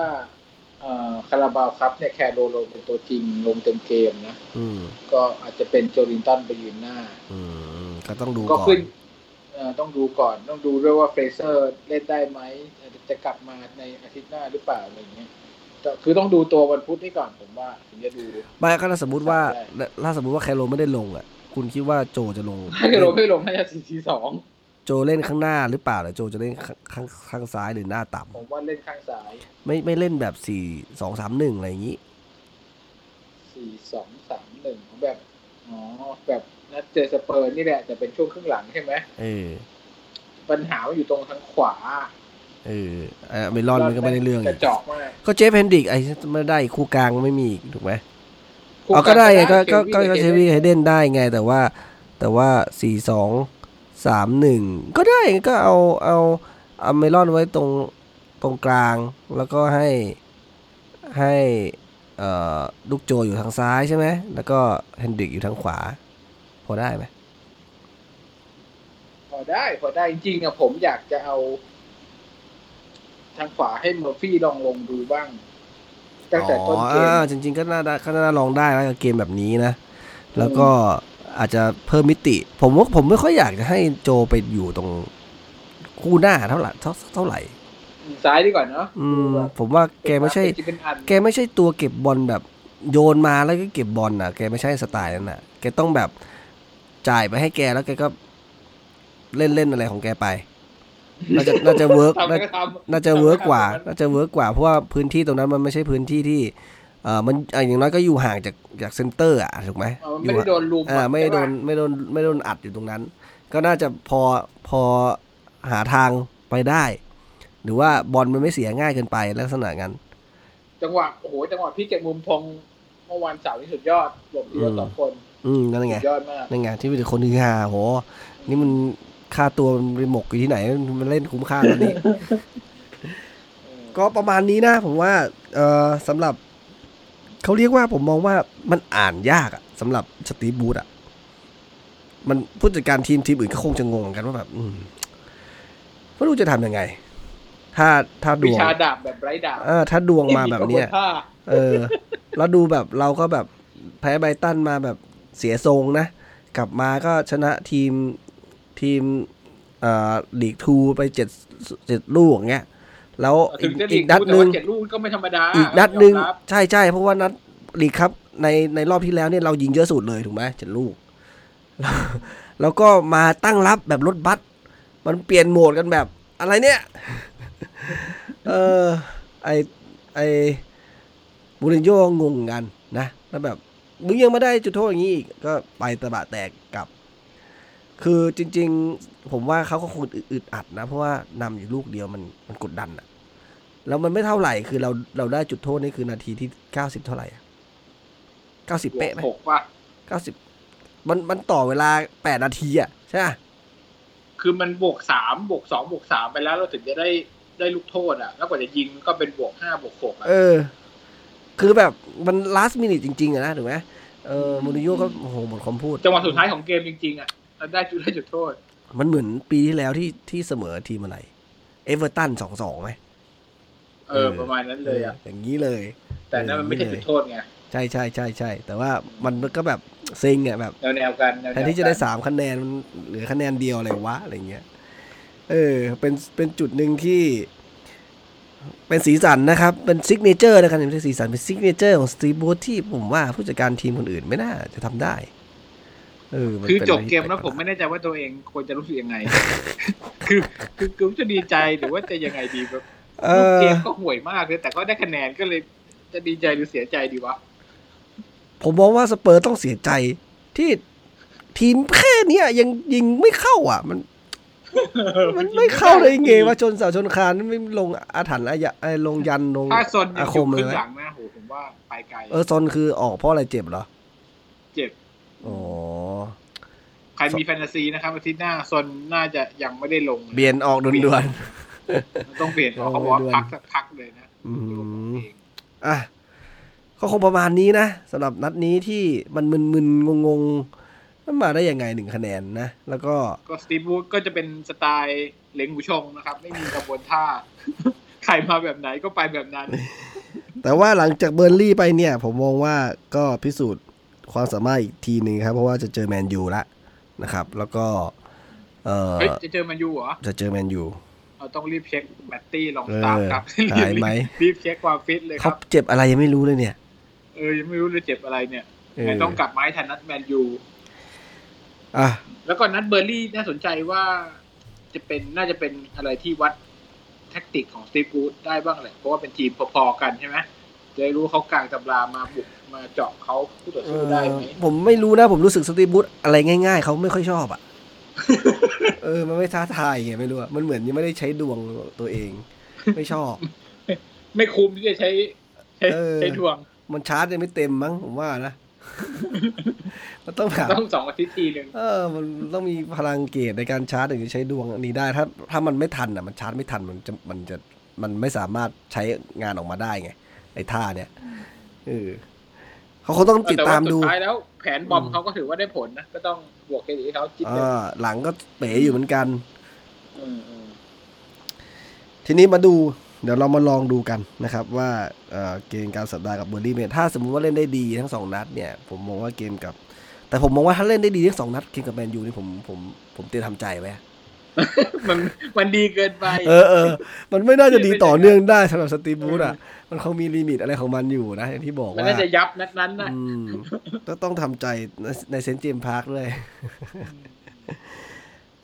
B: คาราบาวครับเนี่ยแคร์โรลลงเป็นตัวจริงลงเต็มเกมนะ
A: อืม
B: ก็อาจจะเป็นโจลินตันไปยืนหน้า
A: อืมก็ต้องดู
B: ก็
A: ก่อ
B: ขึ้
A: น
B: นเอ่อต้องดูก่อนต้องดูด้วยว่าเฟรเซอร์เล่นได้ไหมจะกลับมาในอาทิตย์หน้าหรือเปล่าอะไรอย่างเงี้ยแต่คือต้องดูตัววันพุธนี่ก่อนผมว่าถึงจะดู
A: ไม่ก็ถ้าสมมติว่า
B: ได้
A: ถ้าสมมติว่าแคโรไม่ได้ลงอะ คุณคิดว่าโจจะลง
B: ถ้าเกิดเราไม่ลงน่าจะสี่ทีสอง
A: โจเล่นข้างหน้าหรือเปล่าหรือโจจะเล่นข้างข้างข้างซ้ายหรือหน้าต่
B: ผมว่าเล่นข้างซ้ายำ
A: ไม่ไม่เล่นแบบสี่สองสามหนึ่งอะไรอย่างนี้
B: สี่สองสามหนึ่งแบบอ๋อแบบนัดเจอสเปอร์นี่แหละแต่เป็นช่วงครึ่งหลังใช่ไหม
A: เออ
B: ปัญหามันอยู่ตรงทางขวา
A: เออเออเมลอนมันก็ไม่ได้เรื่อง
B: ก
A: อี
B: ระ
A: ก
B: จอกมาก
A: ก็เจฟเฮนดริกไอ้ไม่ได้คู่กลางไม่มีอีกถูกไหมเอาก็ได้ไงก็ก็ก็ก็เชลวีย์เฮย์เดนได้ไงแต่ว่า แต่ว่าสี่สอง สามหนึ่งก็ได้ก็เอาเอาเอาอัลมิรอนไว้ตรงตรงกลาง แล้วก็ให้ให้เอ่อลูกโจอยู่ทางซ้ายใช่ไหมแล้วก็เฮนดริกอยู่ทางขวา พอได้ไหม
B: พอได้พอได้จริงๆอะผมอยากจะเอา ทางขวาให้เมอร์ฟี่ลองลงดูบ้างตั้งแต่ต้นเกม
A: อ่าจริง ๆ ก็น่าได้ก็น่าลองได้แล้วกับเกมแบบนี้นะ แล้วก็ อาจจะเพิ่มมิติ ผมว่าผมไม่ค่อยอยากจะให้โจไปอยู่ตรงคู่หน้าเท่าไหร่เท่าเท่าไหร่
B: ซ้ายดีกว่าเนาะ
A: อืมผมว่าแกไม่ใช่
B: เป็นอัน
A: แกไม่ใช่ตัวเก็บบอลแบบโยนมาแล้วก็เก็บบอลน่ะ แกไม่ใช่สไตล์นั้นน่ะ แกต้องแบบจ่ายไปให้แกแล้วแกก็เล่นเล่นอะไรของแกไป น่าจะน่าจะ work
B: ทำ
A: น่า
B: ก็ทำ
A: น่าจะ work กว่า น่าจะ work กว่าเพราะว่าพื้นที่ตรงนั้นมันไม่ใช่พื้นที่ที่เอ่อมันอะอย่างน้อยก็อยู่ห่างจากจากเซนเตอร์อะถูกไหม
B: เออ
A: อ
B: ไม่
A: ยู่
B: ได้โดนลุม
A: อ่าไม่ได้โดน
B: ใช่ปะ
A: ไม่โดนไม่โดนอัดอยู่ตรงนั้น ก็น่าจะพอพอหาทางไปได้ หรือว่าบอลมันไม่เสียง่ายเกินไปลักษณะงั้น
B: จังหวะโอ้โหจังหวะพี่เก็บมุมทงเมื่อวันเสาร์นี่สุดยอดหลบทีละ
A: อืม
B: สองคน
A: อืมนั่นไง
B: สุดยอดมาก
A: นั่นไงที่เป็นคนฮือฮาโห นี่มันค่าตัวมันไปหมกอยู่ที่ไหนมันเล่นคุ้มค่าแล้วนี่ก็ประมาณนี้นะ ผมว่า เออสำหรับ เขาเรียกว่าผมมองว่ามันอ่านยากอะสำหรับสตีฟบูธอะมันผู้จัดการทีมทีมอื่นก็คงจะงงเหมือนกันว่าแบบอืมไม่รู้จะทำยังไง ถ้าถ้าด
B: วิ
A: วง
B: ชาดาบแบบไร้ดาบ
A: เออถ้าดวงมาแบบเนี้ย
B: กระวท่า
A: เออแล้วดูแบบเราก็แบบแพ้ไบรตันมาแบบเสียทรงนะ กลับมาก็ชนะทีมทีมเอ่อลีกทูไปเจ็ดเจ็ดลูกอย่างเงี้ย แล้ว
B: ถึ
A: อี
B: ง
A: ก
B: จะ
A: อี
B: อี
A: ก
B: ก
A: นั
B: นั
A: ด
B: ด
A: ห
B: ห
A: นึ่
B: นึ่
A: ง
B: งเจ็ดลูกก็ไม่ธรรมดา
A: อีกนัดหนึ่ง
B: ยอมรับ
A: ใช่ใช่เพราะว่านัดลีกครับในในรอบที่แล้วเนี่ยเรายิงเยอะสุดเลยถูกไหมเจ็ดลูกแล้วแล้วก็มาตั้งรับแบบรถบัสมันเปลี่ยนโหมดกันแบบ อะไรเนี่ยเออไอไอบูรินโญ่งงกันนะแล้วแบบมึงยังไม่ได้จุดโทษอย่างนี้อีกก็ไปตะบะแตกกลับ คือจริง ๆ ผมว่าเขาก็คงอึดอัดนะ เพราะว่านำอยู่ลูกเดียวมันมันกดดันอะ แล้วมันไม่เท่าไหร่คือเราเราได้จุดโทษนี่คือนาทีที่เก้าสิบเท่าไหร่เก้าสิบเป๊ะไหม
B: หกป่ะ
A: เก้าสิบมันมันต่อเวลาแปดนาทีอะใช่ไหม
B: คือมันบวกสามบวกสองบวกสามไปแล้วเราถึงจะได้ได้ลูกโทษอะ แล้วกว่าจะยิงก็เป็นบวกห้าบวกหกอะ
A: เออ คือแบบมัน last minute จริง ๆอะนะถูกไหมเออมูรินโญ่ก็โอ้โหหมดคำพูด
B: จังหวะสุดท้ายของเกมจริงๆอะเราได้จุดได้จุดโทษ
A: มันเหมือนปีที่แล้วที่ที่เสมอทีมอะไร เอเวอร์ตันสองสองไหม
B: เออประมาณนั้นเลยอะ
A: อย่างนี้เลย
B: แต่นั่นมันไม่ใช่จุดโทษไง
A: ใช่ใช่ใช่ใช่แต่ว่ามันก็แบบเซ็งอะแบบ
B: แนวแนวๆกันวๆ
A: แทนที่จะได้
B: กัน
A: สามคะแนนมันเหลือคะแนนเดียวอะไรวะอะไรเงี้ยเออเป็นเป็นจุดหนึ่งที่ เป็นสีสันนะครับ เป็น signature นะครับไม่ใช่สีสันเป็น signature ของสตีฟ บรูซที่ผมว่าผู้จัดการทีมคนอื่นไม่น่าจะทำได้เออมัน
B: คือ
A: ป็น
B: จบะ
A: ไรที่
B: เกมแล้ว
A: ป
B: ผมไม่แน่ใจว่าตัวเองควรจะรู้สึกยังไง คือคือคือจะดีใจหรือว่าจะยังไงดีแบบ
A: เอ
B: ลูก
A: อ
B: เกมก็ห่วยมากเลย แต่ก็ได้คะแนนก็เลยจะดีใจหรือเสียใจดีวะ
A: ผมมองว่าสเปอร์ต้องเสียใจที่ทีมแค่เนี้ยยังยิงไม่เข้าอะ มัน มันไม่เข้าเลยไงว่าชนเสาชนคานไม่ลงอาถรรพ์อายะไอ้ลงยันลง
B: ถ้าซนยั
A: อางค
B: อยู่
A: ม
B: ค
A: เล
B: รึ่
A: ย
B: ง
A: ไหม
B: หลังนะโหผมว่าไปไกล
A: เออซนคือออกเพราะอะไรเจ็บเหรอ
B: เจ็บ
A: อ๋อ
B: ใครมีแฟนตาซีนะครับอาทิตย์หน้าซนน่าจะยังไม่ได้ลง
A: เบียนออกด่วน
B: ต้องเปลี่ยนเพราะเขาบอกว่า
A: ด่วน
B: พักสักพักเลยนะ
A: ๆอืมอะก็คงประมาณนี้นะสำหรับนัดนี้ที่มันมึนๆงงๆมันมาได้ยังไงหนึ่งคะแนนนะ แล้วก็
B: ก็สตีฟวูดก็จะเป็นสไตล์เหลงหูชงนะครับ ไม่มีกระบวนท่า ใครมาแบบไหนก็ไปแบบนั้น
A: แต่ว่าหลังจากเบอร์ลี่ไปเนี่ย ผมมองว่าก็พิสูจน์ความสามารถอีกทีหนึ่งครับ เพราะว่าจะเจอแมนยูละนะครับ แล้วก็ เออ
B: เฮ้ยจะเจอแมนยูเหรอ
A: จะเจอแมนยู
B: เราต้องรีบเช็คแบตตี้ลอง
A: เออ
B: ตามครับ
A: หายไหม
B: รีบเช็คความฟิตเลยค
A: เขา
B: รับ
A: เจ็บอะไรยังไม่รู้เลยเนี่ย
B: เออยังไม่รู้เลยเจ็บอะไรเนี่ย
A: เออ
B: ไงต้องกลับมาให้ทันนัดแมนยู
A: อะ
B: แล้วก็นัดเบอร์ลี่น่าสนใจว่าจะเป็นน่าจะเป็นอะไรที่วัดแท็กติกของสตีฟกูดได้บ้างแหละ เพราะว่าเป็นทีมพอๆกันใช่ไหมจะได้รู้เขากลางตำรามาบุกมาเจาะเขาผู้ต่อ
A: เอ
B: สู้
A: อ
B: ได้ไหม
A: ผมไม่รู้นะ ผมรู้สึกสตีฟบูธอะไรง่าย ๆเขาไม่ค่อยชอบอะ เออ มันไม่ท้าทายไงไม่รู้อะมันเหมือนยังไม่ได้ใช้ดวงตัวเอง ไม่ชอบ
B: ไม่คุ้มที่จะใช้ใช้
A: เออ
B: ใช้ดวง
A: มันชาร์จยังไม่เต็มมั้งผมว่านะมันต้องแบบ
B: ต้องสองอาทิตย์ทีหนึ่ง
A: เออ มันต้องมีพลังเกตในการชาร์จถึงจะใช้ดวงอันนี้ได้ ถ้า ถ้ามันไม่ทันอะ มันชาร์จไม่ทันมันจะมันจะมันไม่สามารถใช้งานออกมาได้ไงไอ้ท่าเนี่ยเออ เขาคงต้องติด
B: แต่
A: ตา
B: ว่ามสุ
A: ดู
B: ดท้ายแล้ว แผนบอม
A: อืม
B: เขาก็ถือว่าได้ผลนะ ก็ต้องบวกเครดิตให้เขาจิต
A: อ่
B: เดียวา
A: หลังก็เป๋อยู่เหมือนกัน
B: อืมอืม
A: ทีนี้มาดู เดี๋ยวเรามาลองดูกันนะครับ ว่าเอ่อเกมการสัปดาห์กับเบอร์ลี่เมทถ้าสมมุติว่าเล่นได้ดีทั้งสองนัดเนี่ย ผมมองว่าเกมกับ แต่ผมมองว่าถ้าเล่นได้ดีทั้งสองนัดเกมกับแมนยูนี่ผมผมผมเตรียมทำใจไว้อะ
B: มันมันดีเกินไป
A: เออเออมันไม่น่าจะดีต่อเนื่องได้สำหรับสตีฟ บรูซอะ มันคงมี limit อะไรของมันอยู่นะอย่างที่บอก
B: มัน
A: ว่า
B: น่าจะยับนัดนั้นนะ
A: อืมก็ต้องทำใจในในเซนต์เจมส์พาร์คด้วย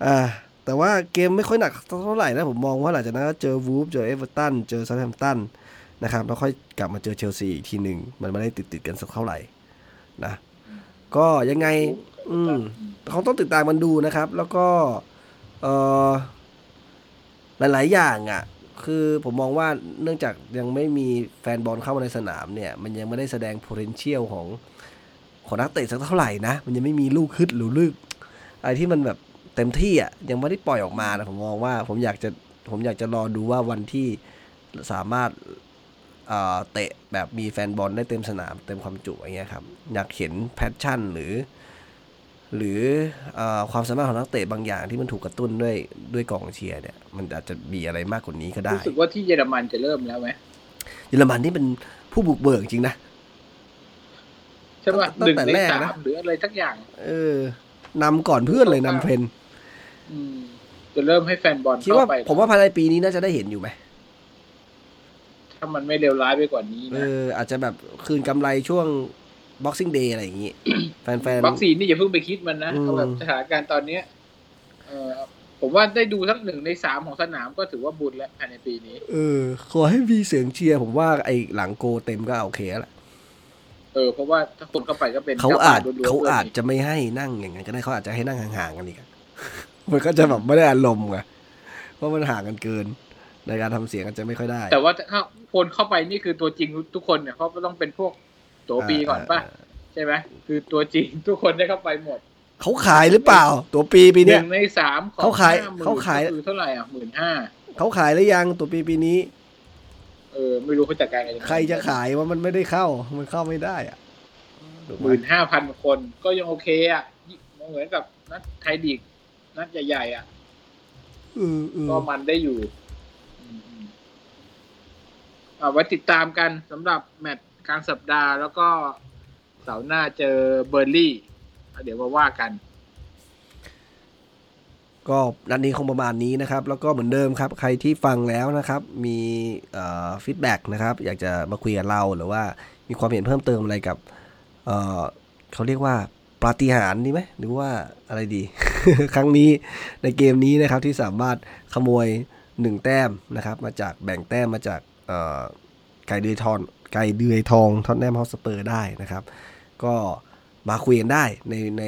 A: อ่าแต่ว่าเกมไม่ค่อยหนักเท่าไหร่นะ ผมมองว่าหลังจากนั้นก็เจอวูฟเจอเอเวอร์ตันเจอซา u t แฮมป์ตันนะครับแล้วค่อยกลับมาเจอเชลซีอีกทีหนึ่งมันไม่ได้ติดติดๆกันสักเท่าไหร่นะ ก็ยังไง อืมเขาต้องติดตามมันดูนะครับ แล้วก็ เออหลาย ๆ อย่างอะ คือผมมองว่าเนื่องจากยังไม่มีแฟนบอลเข้ามาในสนามเนี่ย มันยังไม่ได้แสดง potential ของของนักเตะสักเท่าไหร่นะ มันยังไม่มีลูกคึดหรือลูกอะไรที่มันแบบเต็มที่อะ ยังไม่ได้ปล่อยออกมานะผมมองว่าผมอยากจะผมอยากจะรอดูว่าวันที่สามารถเอ่อเตะแบบมีแฟนบอลได้เต็มสนามเต็มความจุอย่างเงี้ยครับ อยากเห็น passion หรือ หรือเออความสามารถของนักเตะบางอย่างที่มันถูกกระตุ้นด้วยด้วยกองเชียร์เนี่ยมันอาจจะมีอะไรมากกว่านี้ก็ได้
B: รู้สึกว่าที่เยอรมันจะเริ่มแล้วไหม
A: เยอรมันนี่เป็นผู้บุกเบิกจริงนะ
B: ใช่ป่ะ
A: ตั้
B: ห
A: ง
B: นึ่ง
A: แต่
B: ใน
A: แรก
B: สา
A: นะ
B: มหรืออะไรสักอย่าง
A: เออนำก่อนเพื่อนเลยนำเทรนด์
B: อืมจะเริ่มให้แฟนบอล
A: คิดว่า
B: เข้าไป
A: ผมว่าภายในปีนี้น่าจะได้เห็นอยู่ไหม
B: ถ้ามันไม่เลวร้ายไปกว่านี้
A: เอ
B: นะ
A: ออาจจะแบบคืนกำไรช่วง boxing day อะไรอย่างงี้ แฟน
B: วัคซีนนี่อย่าเพิ่งไปคิดมันนะ
A: อืม
B: เอาแบบสถานการณ์ตอนเนี้ยเออผมว่าได้ดูสักหนึ่งในสามของสนามก็ถือว่าบุญแล้วภายในปีนี้
A: ๆเออ ขอให้มีเสียงเชียร์ผมว่าไอ้หลังโกเต็มก็โอเคแล้วล่ะ
B: เออเพราะว่าถ้าคนเข้าไปก็เป็น
A: เขาอาจ
B: จ้บ้นล้วนๆ
A: เขาอาจ
B: ลย
A: จะไม่ให้นั่งอย่างนั้นก็ได้เขาอาจจะให้นั่งห่างๆกันอีกอะ มันก็จะแบบไม่ได้อารมณ์ไงเพราะมันห่างกันเกิน ในการทำเสียงอาจจะไม่ค่อยได้
B: แต่ว่าถ้าคนเข้าไปนี่คือตัวจริงทุกคนเนี่ยเขาก็ต้องเป็นพวก ตัวปีก่อนป่ะ ใช่ไหมคือตัวจริงทุกคนได้เข้าไปหมด
A: เขาขายหรือเปล่า ตัวปีปี
B: ห
A: เนี้ย
B: นึ่งในสามของ
A: เขาขาย
B: 50,000
A: เขาขาย
B: ก็คือเท่าไหร่อะหมื่นห้า
A: เขาขายหรือยังตัวปีปีนี้
B: เออ ไม่รู้เขาจัดการกันยังไง
A: ใครจะขายว่ามันไม่ได้เข้า มันเข้าไม่ได้อะถูก
B: ห
A: ไหม
B: มื่นห้าพันคนก็ยังโอเคอะเหมือนกับนัดไทยดีกนัดใหญ่ๆอะ
A: เออเออ
B: ก็มันได้อยู่อืมๆเอาไว้ติดตามกันสำหรับแมตช์ กลางสัปดาห์ แล้วก็เสาร์หน้าเจอเบิร์นลี่ เดี๋ยวมาว่ากัน
A: ก็นัดนี้คงประมาณนี้นะครับ แล้วก็เหมือนเดิมครับ ใครที่ฟังแล้วนะครับ มี feedback นะครับ อยากจะมาคุยกับเราหรือว่ามีความเห็นเพิ่มเติมอะไรกับเเขาเรียกว่าปาฏิหาริย์ดีไหมหรือว่าอะไรดี ครั้งนี้ในเกมนี้นะครับที่สามารถขโมยหนึ่งแต้มนะครับ มาจากแบ่งแต้มมาจากไก่เดือทอง ไก่เดือยทองท็อตแนมฮอสเปอร์ได้นะครับ ก็มาคุยกันได้ในใน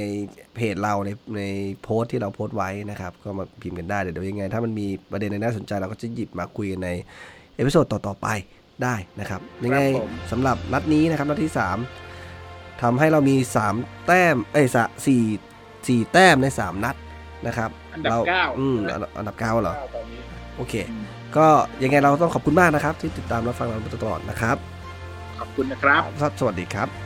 A: เพจเราในในโพสต์ที่เราโพสต์ไว้นะครับ ก็มาพิมพ์กันได้เดี๋ยวยังไง ถ้ามันมีประเด็นในน่าสนใจเราก็จะหยิบมาคุยกันในepisode ต่อ ๆ ไปได้นะครับยังไง
B: ครับผม
A: สำหรับนัดนี้นะครับนัดที่ 3ทำให้เรามี 3 แต้ม เอ้ยสะสี่สี่แต้มใน 3 นัดนะครับ
B: อันดับ
A: ร
B: เก้า
A: อืม
B: ใช่ไหม
A: อันดับอันดับเก้าเหรอ
B: ตอนนี้
A: โอเค
B: อืม
A: ก็ยังไงเราต้องขอบคุณมากนะครับ ที่ติดตามรับฟังเรามาตลอดนะครับ
B: ขอบ คุณนะครับ
A: สวัสดีครับ